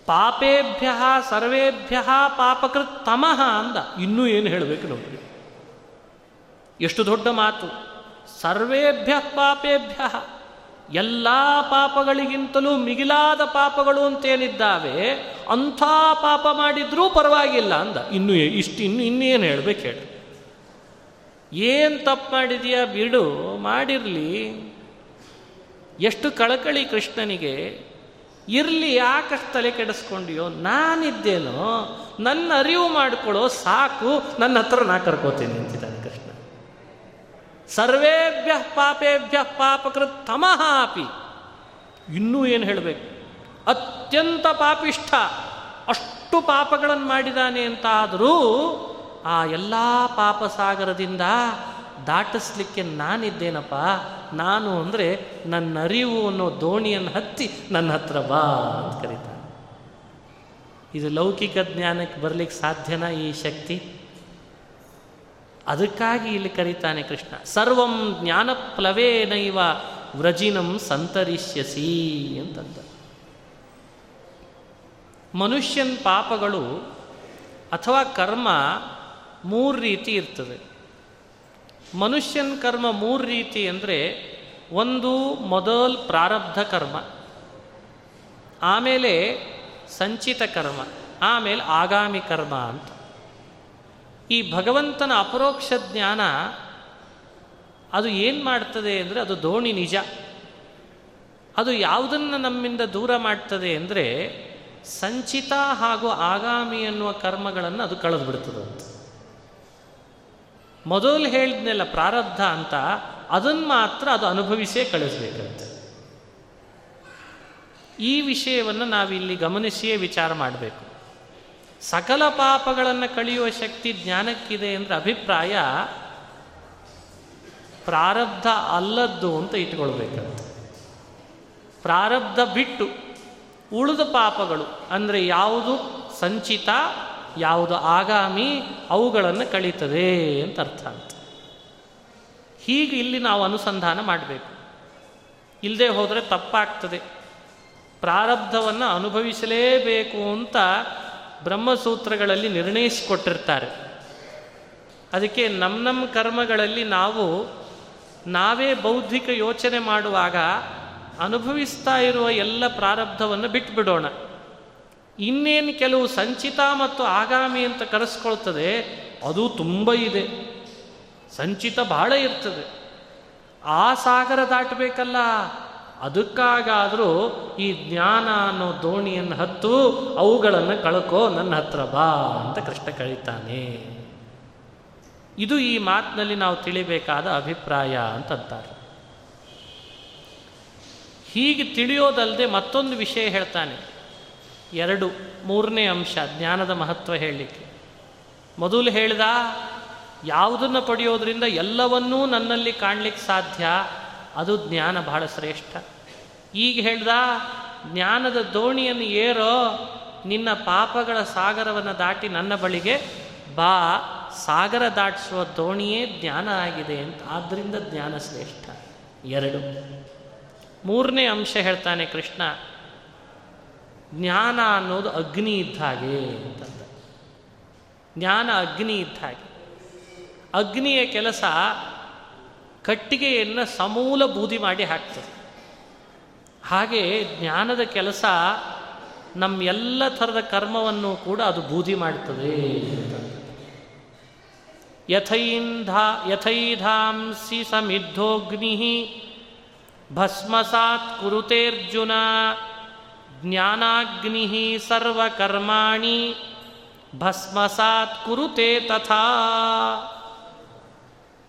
S1: ಪಾಪೇಭ್ಯ ಸರ್ವೇಭ್ಯ ಪಾಪಕೃತ್ ತಮಃ ಅಂದ. ಇನ್ನೂ ಏನು ಹೇಳಬೇಕು ನೋಡ್ರಿ. ಎಷ್ಟು ದೊಡ್ಡ ಮಾತು. ಸರ್ವೇಭ್ಯ ಪಾಪೇಭ್ಯ ಎಲ್ಲ ಪಾಪಗಳಿಗಿಂತಲೂ ಮಿಗಿಲಾದ ಪಾಪಗಳು ಅಂತೇನಿದ್ದಾವೆ, ಅಂಥ ಪಾಪ ಮಾಡಿದ್ರೂ ಪರವಾಗಿಲ್ಲ ಅಂದ. ಇನ್ನು ಇಷ್ಟು ಇನ್ನು ಇನ್ನೇನು ಹೇಳ್ಬೇಕು ಹೇಳಿ. ಏನು ತಪ್ಪು ಮಾಡಿದೀಯ ಬಿಡು, ಮಾಡಿರಲಿ. ಎಷ್ಟು ಕಳಕಳಿ ಕೃಷ್ಣನಿಗೆ, ಇರಲಿ, ಯಾಕಷ್ಟು ತಲೆ ಕೆಡಿಸ್ಕೊಂಡಿಯೋ, ನಾನಿದ್ದೇನೋ, ನನ್ನ ಅರಿವು ಮಾಡಿಕೊಳ್ಳೋ ಸಾಕು, ನನ್ನ ಹತ್ರ ನಾ ಕರ್ಕೋತೀನಿ ಅಂತಿದ್ದಾನೆ. ಕೃಷ್ಣ ಸರ್ವೇಭ್ಯ ಪಾಪೇಭ್ಯ ಪಾಪಕೃತ್ ತಮಃ ಅಪಿ. ಇನ್ನೂ ಏನು ಹೇಳಬೇಕು? ಅತ್ಯಂತ ಪಾಪಿಷ್ಠ. ಅಷ್ಟು ಪಾಪಗಳನ್ನು ಮಾಡಿದ್ದಾನೆ ಅಂತಾದರೂ ಆ ಎಲ್ಲ ಪಾಪ ಸಾಗರದಿಂದ ದಾಟಿಸ್ಲಿಕ್ಕೆ ನಾನಿದ್ದೇನಪ್ಪ? ನಾನು ಅಂದರೆ ನನ್ನ ಅರಿವು ಅನ್ನೋ ದೋಣಿಯನ್ನು ಹತ್ತಿ ನನ್ನ ಹತ್ರ ಬಾ ಅಂತ ಕರೀತಾನೆ. ಇದು ಲೌಕಿಕ ಜ್ಞಾನಕ್ಕೆ ಬರಲಿಕ್ಕೆ ಸಾಧ್ಯನಾ ಈ ಶಕ್ತಿ? ಅದಕ್ಕಾಗಿ ಇಲ್ಲಿ ಕರೀತಾನೆ ಕೃಷ್ಣ. ಸರ್ವಂ ಜ್ಞಾನಪ್ಲವೇನೈವ ವ್ರಜಿನಂ ಸಂತರಿಷ್ಯಸಿ ಅಂತಂದ. ಮನುಷ್ಯನ ಪಾಪಗಳು ಅಥವಾ ಕರ್ಮ ಮೂರು ರೀತಿ ಇರ್ತದೆ. ಮನುಷ್ಯನ ಕರ್ಮ ಮೂರು ರೀತಿ ಅಂದರೆ ಒಂದು ಮೊದಲ್ ಪ್ರಾರಬ್ಧ ಕರ್ಮ, ಆಮೇಲೆ ಸಂಚಿತ ಕರ್ಮ, ಆಮೇಲೆ ಆಗಾಮಿ ಕರ್ಮ ಅಂತ. ಈ ಭಗವಂತನ ಅಪರೋಕ್ಷ ಜ್ಞಾನ ಅದು ಏನು ಮಾಡ್ತದೆ ಅಂದರೆ ಅದು ದೋಣಿ ನಿಜ. ಅದು ಯಾವುದನ್ನು ನಮ್ಮಿಂದ ದೂರ ಮಾಡ್ತದೆ ಅಂದರೆ ಸಂಚಿತ ಹಾಗೂ ಆಗಾಮಿ ಎನ್ನುವ ಕರ್ಮಗಳನ್ನು ಅದು ಕಳೆದು ಬಿಡ್ತದಂತ ಮೊದಲು ಹೇಳಿದ್ನೆಲ್ಲ ಪ್ರಾರಬ್ಧ ಅಂತ ಅದನ್ನು ಮಾತ್ರ ಅದು ಅನುಭವಿಸೇ ಕಳಿಸ್ಬೇಕಂತೆ. ಈ ವಿಷಯವನ್ನು ನಾವಿಲ್ಲಿ ಗಮನಿಸಿಯೇ ವಿಚಾರ ಮಾಡಬೇಕು. ಸಕಲ ಪಾಪಗಳನ್ನು ಕಳೆಯುವ ಶಕ್ತಿ ಜ್ಞಾನಕ್ಕಿದೆ ಅಂದರೆ ಅಭಿಪ್ರಾಯ ಪ್ರಾರಬ್ಧ ಅಲ್ಲದ್ದು ಅಂತ ಇಟ್ಕೊಳ್ಬೇಕಂತ. ಪ್ರಾರಬ್ಧ ಬಿಟ್ಟು ಉಳಿದ ಪಾಪಗಳು ಅಂದರೆ ಯಾವುದು ಸಂಚಿತ, ಯಾವುದು ಆಗಾಮಿ, ಅವುಗಳನ್ನು ಕಳೀತದೆ ಅಂತ ಅರ್ಥ ಅಂತ. ಹೀಗೆ ಇಲ್ಲಿ ನಾವು ಅನುಸಂಧಾನ ಮಾಡಬೇಕು. ಇಲ್ಲದೆ ಹೋದರೆ ತಪ್ಪಾಗ್ತದೆ. ಪ್ರಾರಬ್ಧವನ್ನು ಅನುಭವಿಸಲೇಬೇಕು ಅಂತ ಬ್ರಹ್ಮಸೂತ್ರಗಳಲ್ಲಿ ನಿರ್ಣಯಿಸಿಕೊಟ್ಟಿರ್ತಾರೆ. ಅದಕ್ಕೆ ನಮ್ಮ ನಮ್ಮ ಕರ್ಮಗಳಲ್ಲಿ ನಾವು ನಾವೇ ಬೌದ್ಧಿಕ ಯೋಚನೆ ಮಾಡುವಾಗ ಅನುಭವಿಸ್ತಾ ಇರುವ ಎಲ್ಲ ಪ್ರಾರಬ್ಧವನ್ನು ಬಿಟ್ಬಿಡೋಣ. ಇನ್ನೇನು ಕೆಲವು ಸಂಚಿತ ಮತ್ತು ಆಗಾಮಿ ಅಂತ ಕರೆಸ್ಕೊಳ್ತದೆ, ಅದು ತುಂಬ ಇದೆ. ಸಂಚಿತ ಬಹಳ ಇರ್ತದೆ. ಆ ಸಾಗರ ದಾಟಬೇಕಲ್ಲ ಅದಕ್ಕಾಗಾದರೂ ಈ ಜ್ಞಾನ ಅನ್ನೋ ದೋಣಿಯನ್ನು ಹತ್ತು, ಅವುಗಳನ್ನು ಕಳ್ಕೋ, ನನ್ನ ಹತ್ರ ಬಾ ಅಂತ ಕೃಷ್ಣ ಕಳೀತಾನೆ ಇದು ಈ ಮಾತಿನಲ್ಲಿ ನಾವು ತಿಳಿಬೇಕಾದ ಅಭಿಪ್ರಾಯ ಅಂತಂತಾರೆ. ಹೀಗೆ ತಿಳಿಯೋದಲ್ಲದೆ ಮತ್ತೊಂದು ವಿಷಯ ಹೇಳ್ತಾನೆ. ಎರಡು, ಮೂರನೇ ಅಂಶ, ಜ್ಞಾನದ ಮಹತ್ವ ಹೇಳಲಿಕ್ಕೆ. ಮೊದಲು ಹೇಳಿದ, ಯಾವುದನ್ನು ಪಡೆಯೋದ್ರಿಂದ ಎಲ್ಲವನ್ನೂ ನನ್ನಲ್ಲಿ ಕಾಣಲಿಕ್ಕೆ ಸಾಧ್ಯ? ಅದು ಜ್ಞಾನ ಬಹಳ ಶ್ರೇಷ್ಠ. ಈಗ ಹೇಳ್ದ, ಜ್ಞಾನದ ದೋಣಿಯನ್ನು ಏರೋ, ನಿನ್ನ ಪಾಪಗಳ ಸಾಗರವನ್ನು ದಾಟಿ ನನ್ನ ಬಳಿಗೆ ಬಾ. ಸಾಗರ ದಾಟಿಸುವ ದೋಣಿಯೇ ಜ್ಞಾನ ಆಗಿದೆ ಅಂತ ಆದ್ದರಿಂದ ಜ್ಞಾನ ಶ್ರೇಷ್ಠ. ಎರಡು. ಮೂರನೇ ಅಂಶ ಹೇಳ್ತಾನೆ ಕೃಷ್ಣ, ಜ್ಞಾನ ಅನ್ನೋದು ಅಗ್ನಿ ಇದ್ದ ಹಾಗೆ ಅಂತಂದ. ಜ್ಞಾನ ಅಗ್ನಿ ಇದ್ದ ಹಾಗೆ. ಅಗ್ನಿಯ ಕೆಲಸ ಕಟ್ಟಿಗೆಯನ್ನು ಸಮೂಲ ಬೂದಿ ಮಾಡಿ ಹಾಕ್ತದೆ. ಹಾಗೆ ಜ್ಞಾನದ ಕೆಲಸ ನಮ್ಮ ಎಲ್ಲ ಥರದ ಕರ್ಮವನ್ನು ಕೂಡ ಅದು ಬೂದಿ ಮಾಡ್ತದೆ ಯಥೈಂಧ, ಯಥೈಧಾಂಸಿ ಸಮಿದ್ಧೋಗ್ನಿ ಭಸ್ಮಸಾತ್ ಕುರುತೇರ್ಜುನ ಜ್ಞಾನಾಗ್ನಿ ಸರ್ವಕರ್ಮಾಣಿ ಭಸ್ಮಸಾತ್ ಕುರುತೆ ತಥಾ.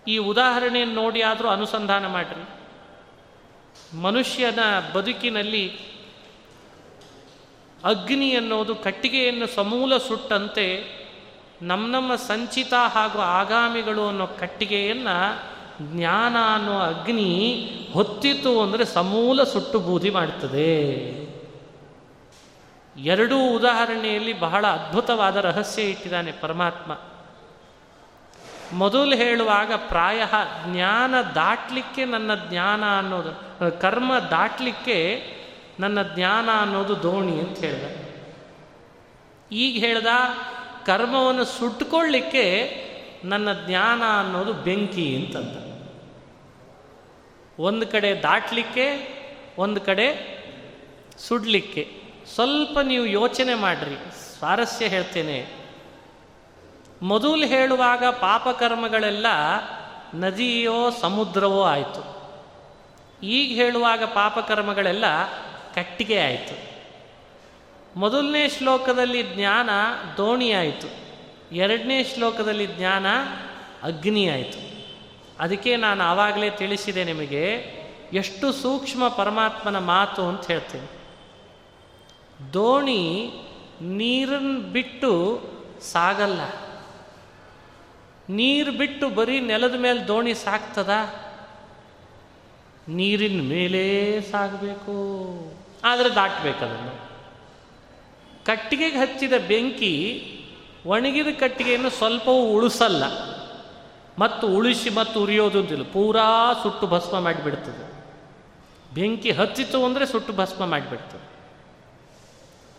S1: ಈ ಉದಾಹರಣೆಯನ್ನು ನೋಡಿ ಆದರೂ ಅನುಸಂಧಾನ ಮಾಡಿರಿ. ಮನುಷ್ಯನ ಬದುಕಿನಲ್ಲಿ ಅಗ್ನಿ ಅನ್ನೋದು ಕಟ್ಟಿಗೆಯನ್ನು ಸಮೂಲ ಸುಟ್ಟಂತೆ ನಮ್ಮ ನಮ್ಮ ಸಂಚಿತ ಹಾಗೂ ಆಗಾಮಿಗಳು ಅನ್ನೋ ಕಟ್ಟಿಗೆಯನ್ನು ಜ್ಞಾನ ಅನ್ನೋ ಅಗ್ನಿ ಹೊತ್ತಿತು ಅಂದರೆ ಸಮೂಲ ಸುಟ್ಟು ಬೂದಿ ಮಾಡ್ತದೆ. ಎರಡೂ ಉದಾಹರಣೆಯಲ್ಲಿ ಬಹಳ ಅದ್ಭುತವಾದ ರಹಸ್ಯ ಇಟ್ಟಿದ್ದಾನೆ ಪರಮಾತ್ಮ. ಮೊದಲು ಹೇಳುವಾಗ ಪ್ರಾಯ ಜ್ಞಾನ ದಾಟ್ಲಿಕ್ಕೆ ನನ್ನ ಜ್ಞಾನ ಅನ್ನೋದು ಕರ್ಮ ದಾಟ್ಲಿಕ್ಕೆ ನನ್ನ ಜ್ಞಾನ ಅನ್ನೋದು ದೋಣಿ ಅಂತ ಹೇಳ್ದ. ಈಗ ಹೇಳ್ದ, ಕರ್ಮವನ್ನು ಸುಟ್ಕೊಳ್ಳಿಕ್ಕೆ ನನ್ನ ಜ್ಞಾನ ಅನ್ನೋದು ಬೆಂಕಿ ಅಂತಂದ ಒಂದು ಕಡೆ ದಾಟ್ಲಿಕ್ಕೆ, ಒಂದು ಕಡೆ ಸುಡಲಿಕ್ಕೆ. ಸ್ವಲ್ಪ ನೀವು ಯೋಚನೆ ಮಾಡಿರಿ. ಸ್ವಾರಸ್ಯ ಹೇಳ್ತೇನೆ. ಮೊದಲು ಹೇಳುವಾಗ ಪಾಪಕರ್ಮಗಳೆಲ್ಲ ನದಿಯೋ ಸಮುದ್ರವೋ ಆಯಿತು. ಈಗ ಹೇಳುವಾಗ ಪಾಪಕರ್ಮಗಳೆಲ್ಲ ಕಟ್ಟಿಗೆ ಆಯಿತು. ಮೊದಲನೇ ಶ್ಲೋಕದಲ್ಲಿ ಜ್ಞಾನ ದೋಣಿ ಆಯಿತು. ಎರಡನೇ ಶ್ಲೋಕದಲ್ಲಿ ಜ್ಞಾನ ಅಗ್ನಿ ಆಯಿತು. ಅದಕ್ಕೆ ನಾನು ಆವಾಗಲೇ ತಿಳಿಸಿದೆ ನಿಮಗೆ, ಎಷ್ಟು ಸೂಕ್ಷ್ಮ ಪರಮಾತ್ಮನ ಮಾತು ಅಂತ ಹೇಳ್ತೇನೆ. ದೋಣಿ ನೀರನ್ನು ಬಿಟ್ಟು ಸಾಗಲ್ಲ. ನೀರು ಬಿಟ್ಟು ಬರೀ ನೆಲದ ಮೇಲೆ ದೋಣಿ ಸಾಕ್ತದ? ನೀರಿನ ಮೇಲೆ ಸಾಗಬೇಕು. ಆದರೆ ದಾಟಬೇಕದನ್ನು. ಕಟ್ಟಿಗೆಗೆ ಹಚ್ಚಿದ ಬೆಂಕಿ ಒಣಗಿದ ಕಟ್ಟಿಗೆಯನ್ನು ಸ್ವಲ್ಪವೂ ಉಳಿಸಲ್ಲ. ಮತ್ತು ಉಳಿಸಿ ಮತ್ತು ಉರಿಯೋದು ಅಂತಿಲ್ಲ. ಪೂರಾ ಸುಟ್ಟು ಭಸ್ಮ ಮಾಡಿಬಿಡ್ತದೆ. ಬೆಂಕಿ ಹತ್ತಿತು ಅಂದರೆ ಸುಟ್ಟು ಭಸ್ಮ ಮಾಡಿಬಿಡ್ತದೆ.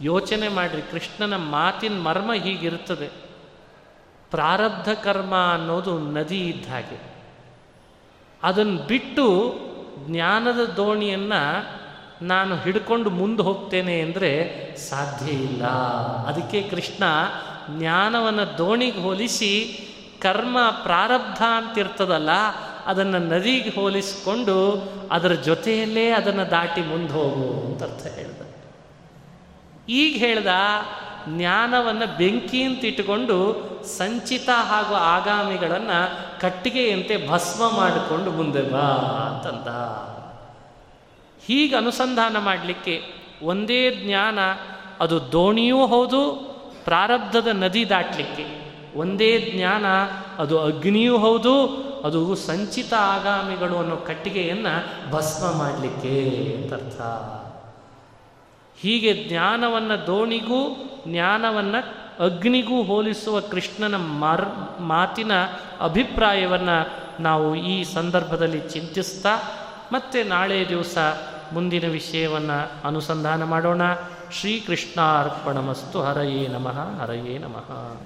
S1: ಯೋಚನೆ ಮಾಡಿರಿ, ಕೃಷ್ಣನ ಮಾತಿನ ಮರ್ಮ ಹೀಗಿರ್ತದೆ. ಪ್ರಾರಬ್ಧ ಕರ್ಮ ಅನ್ನೋದು ನದಿ ಇದ್ದ ಹಾಗೆ. ಅದನ್ನು ಬಿಟ್ಟು ಜ್ಞಾನದ ದೋಣಿಯನ್ನು ನಾನು ಹಿಡ್ಕೊಂಡು ಮುಂದೆ ಹೋಗ್ತೇನೆ ಅಂದರೆ ಸಾಧ್ಯ ಇಲ್ಲ. ಅದಕ್ಕೆ ಕೃಷ್ಣ ಜ್ಞಾನವನ್ನು ದೋಣಿಗೆ ಹೋಲಿಸಿ ಕರ್ಮ ಪ್ರಾರಬ್ಧ ಅಂತಿರ್ತದಲ್ಲ, ಅದನ್ನು ನದಿಗೆ ಹೋಲಿಸಿಕೊಂಡು ಅದರ ಜೊತೆಯಲ್ಲೇ ಅದನ್ನು ದಾಟಿ ಮುಂದೆ ಹೋಗು ಅಂತ ಅರ್ಥ ಹೇಳ್ದ. ಈಗ ಹೇಳ್ದ ಜ್ಞಾನವನ್ನು ಬೆಂಕಿ ಅಂತ ಇಟ್ಟುಕೊಂಡು ಸಂಚಿತ ಹಾಗೂ ಆಗಾಮಿಗಳನ್ನು ಕಟ್ಟಿಗೆಯಂತೆ ಭಸ್ಮ ಮಾಡಿಕೊಂಡು ಮುಂದೆ ಬಾ ಅಂತಂದ. ಹೀಗೆ ಅನುಸಂಧಾನ ಮಾಡಲಿಕ್ಕೆ ಒಂದೇ ಜ್ಞಾನ, ಅದು ದೋಣಿಯೂ ಹೌದು, ಪ್ರಾರಬ್ಧದ ನದಿ ದಾಟಲಿಕ್ಕೆ. ಒಂದೇ ಜ್ಞಾನ, ಅದು ಅಗ್ನಿಯೂ ಹೌದು, ಅದು ಸಂಚಿತ ಆಗಾಮಿಗಳು ಅನ್ನೋ ಕಟ್ಟಿಗೆಯನ್ನು ಭಸ್ಮ ಮಾಡಲಿಕ್ಕೆ ಅಂತರ್ಥ ಹೀಗೆ ಜ್ಞಾನವನ್ನು ದೋಣಿಗೂ ಜ್ಞಾನವನ್ನು ಅಗ್ನಿಗೂ ಹೋಲಿಸುವ ಕೃಷ್ಣನ ಮಾರ್, ಮಾತಿನ ಅಭಿಪ್ರಾಯವನ್ನು ನಾವು ಈ ಸಂದರ್ಭದಲ್ಲಿ ಚಿಂತಿಸ್ತಾ ಮತ್ತೆ ನಾಳೆ ದಿವಸ ಮುಂದಿನ ವಿಷಯವನ್ನು ಅನುಸಂಧಾನ ಮಾಡೋಣ. ಶ್ರೀಕೃಷ್ಣಾರ್ಪಣಮಸ್ತು. ಹರಯೇ ನಮಃ. ಹರಯೇ ನಮಃ.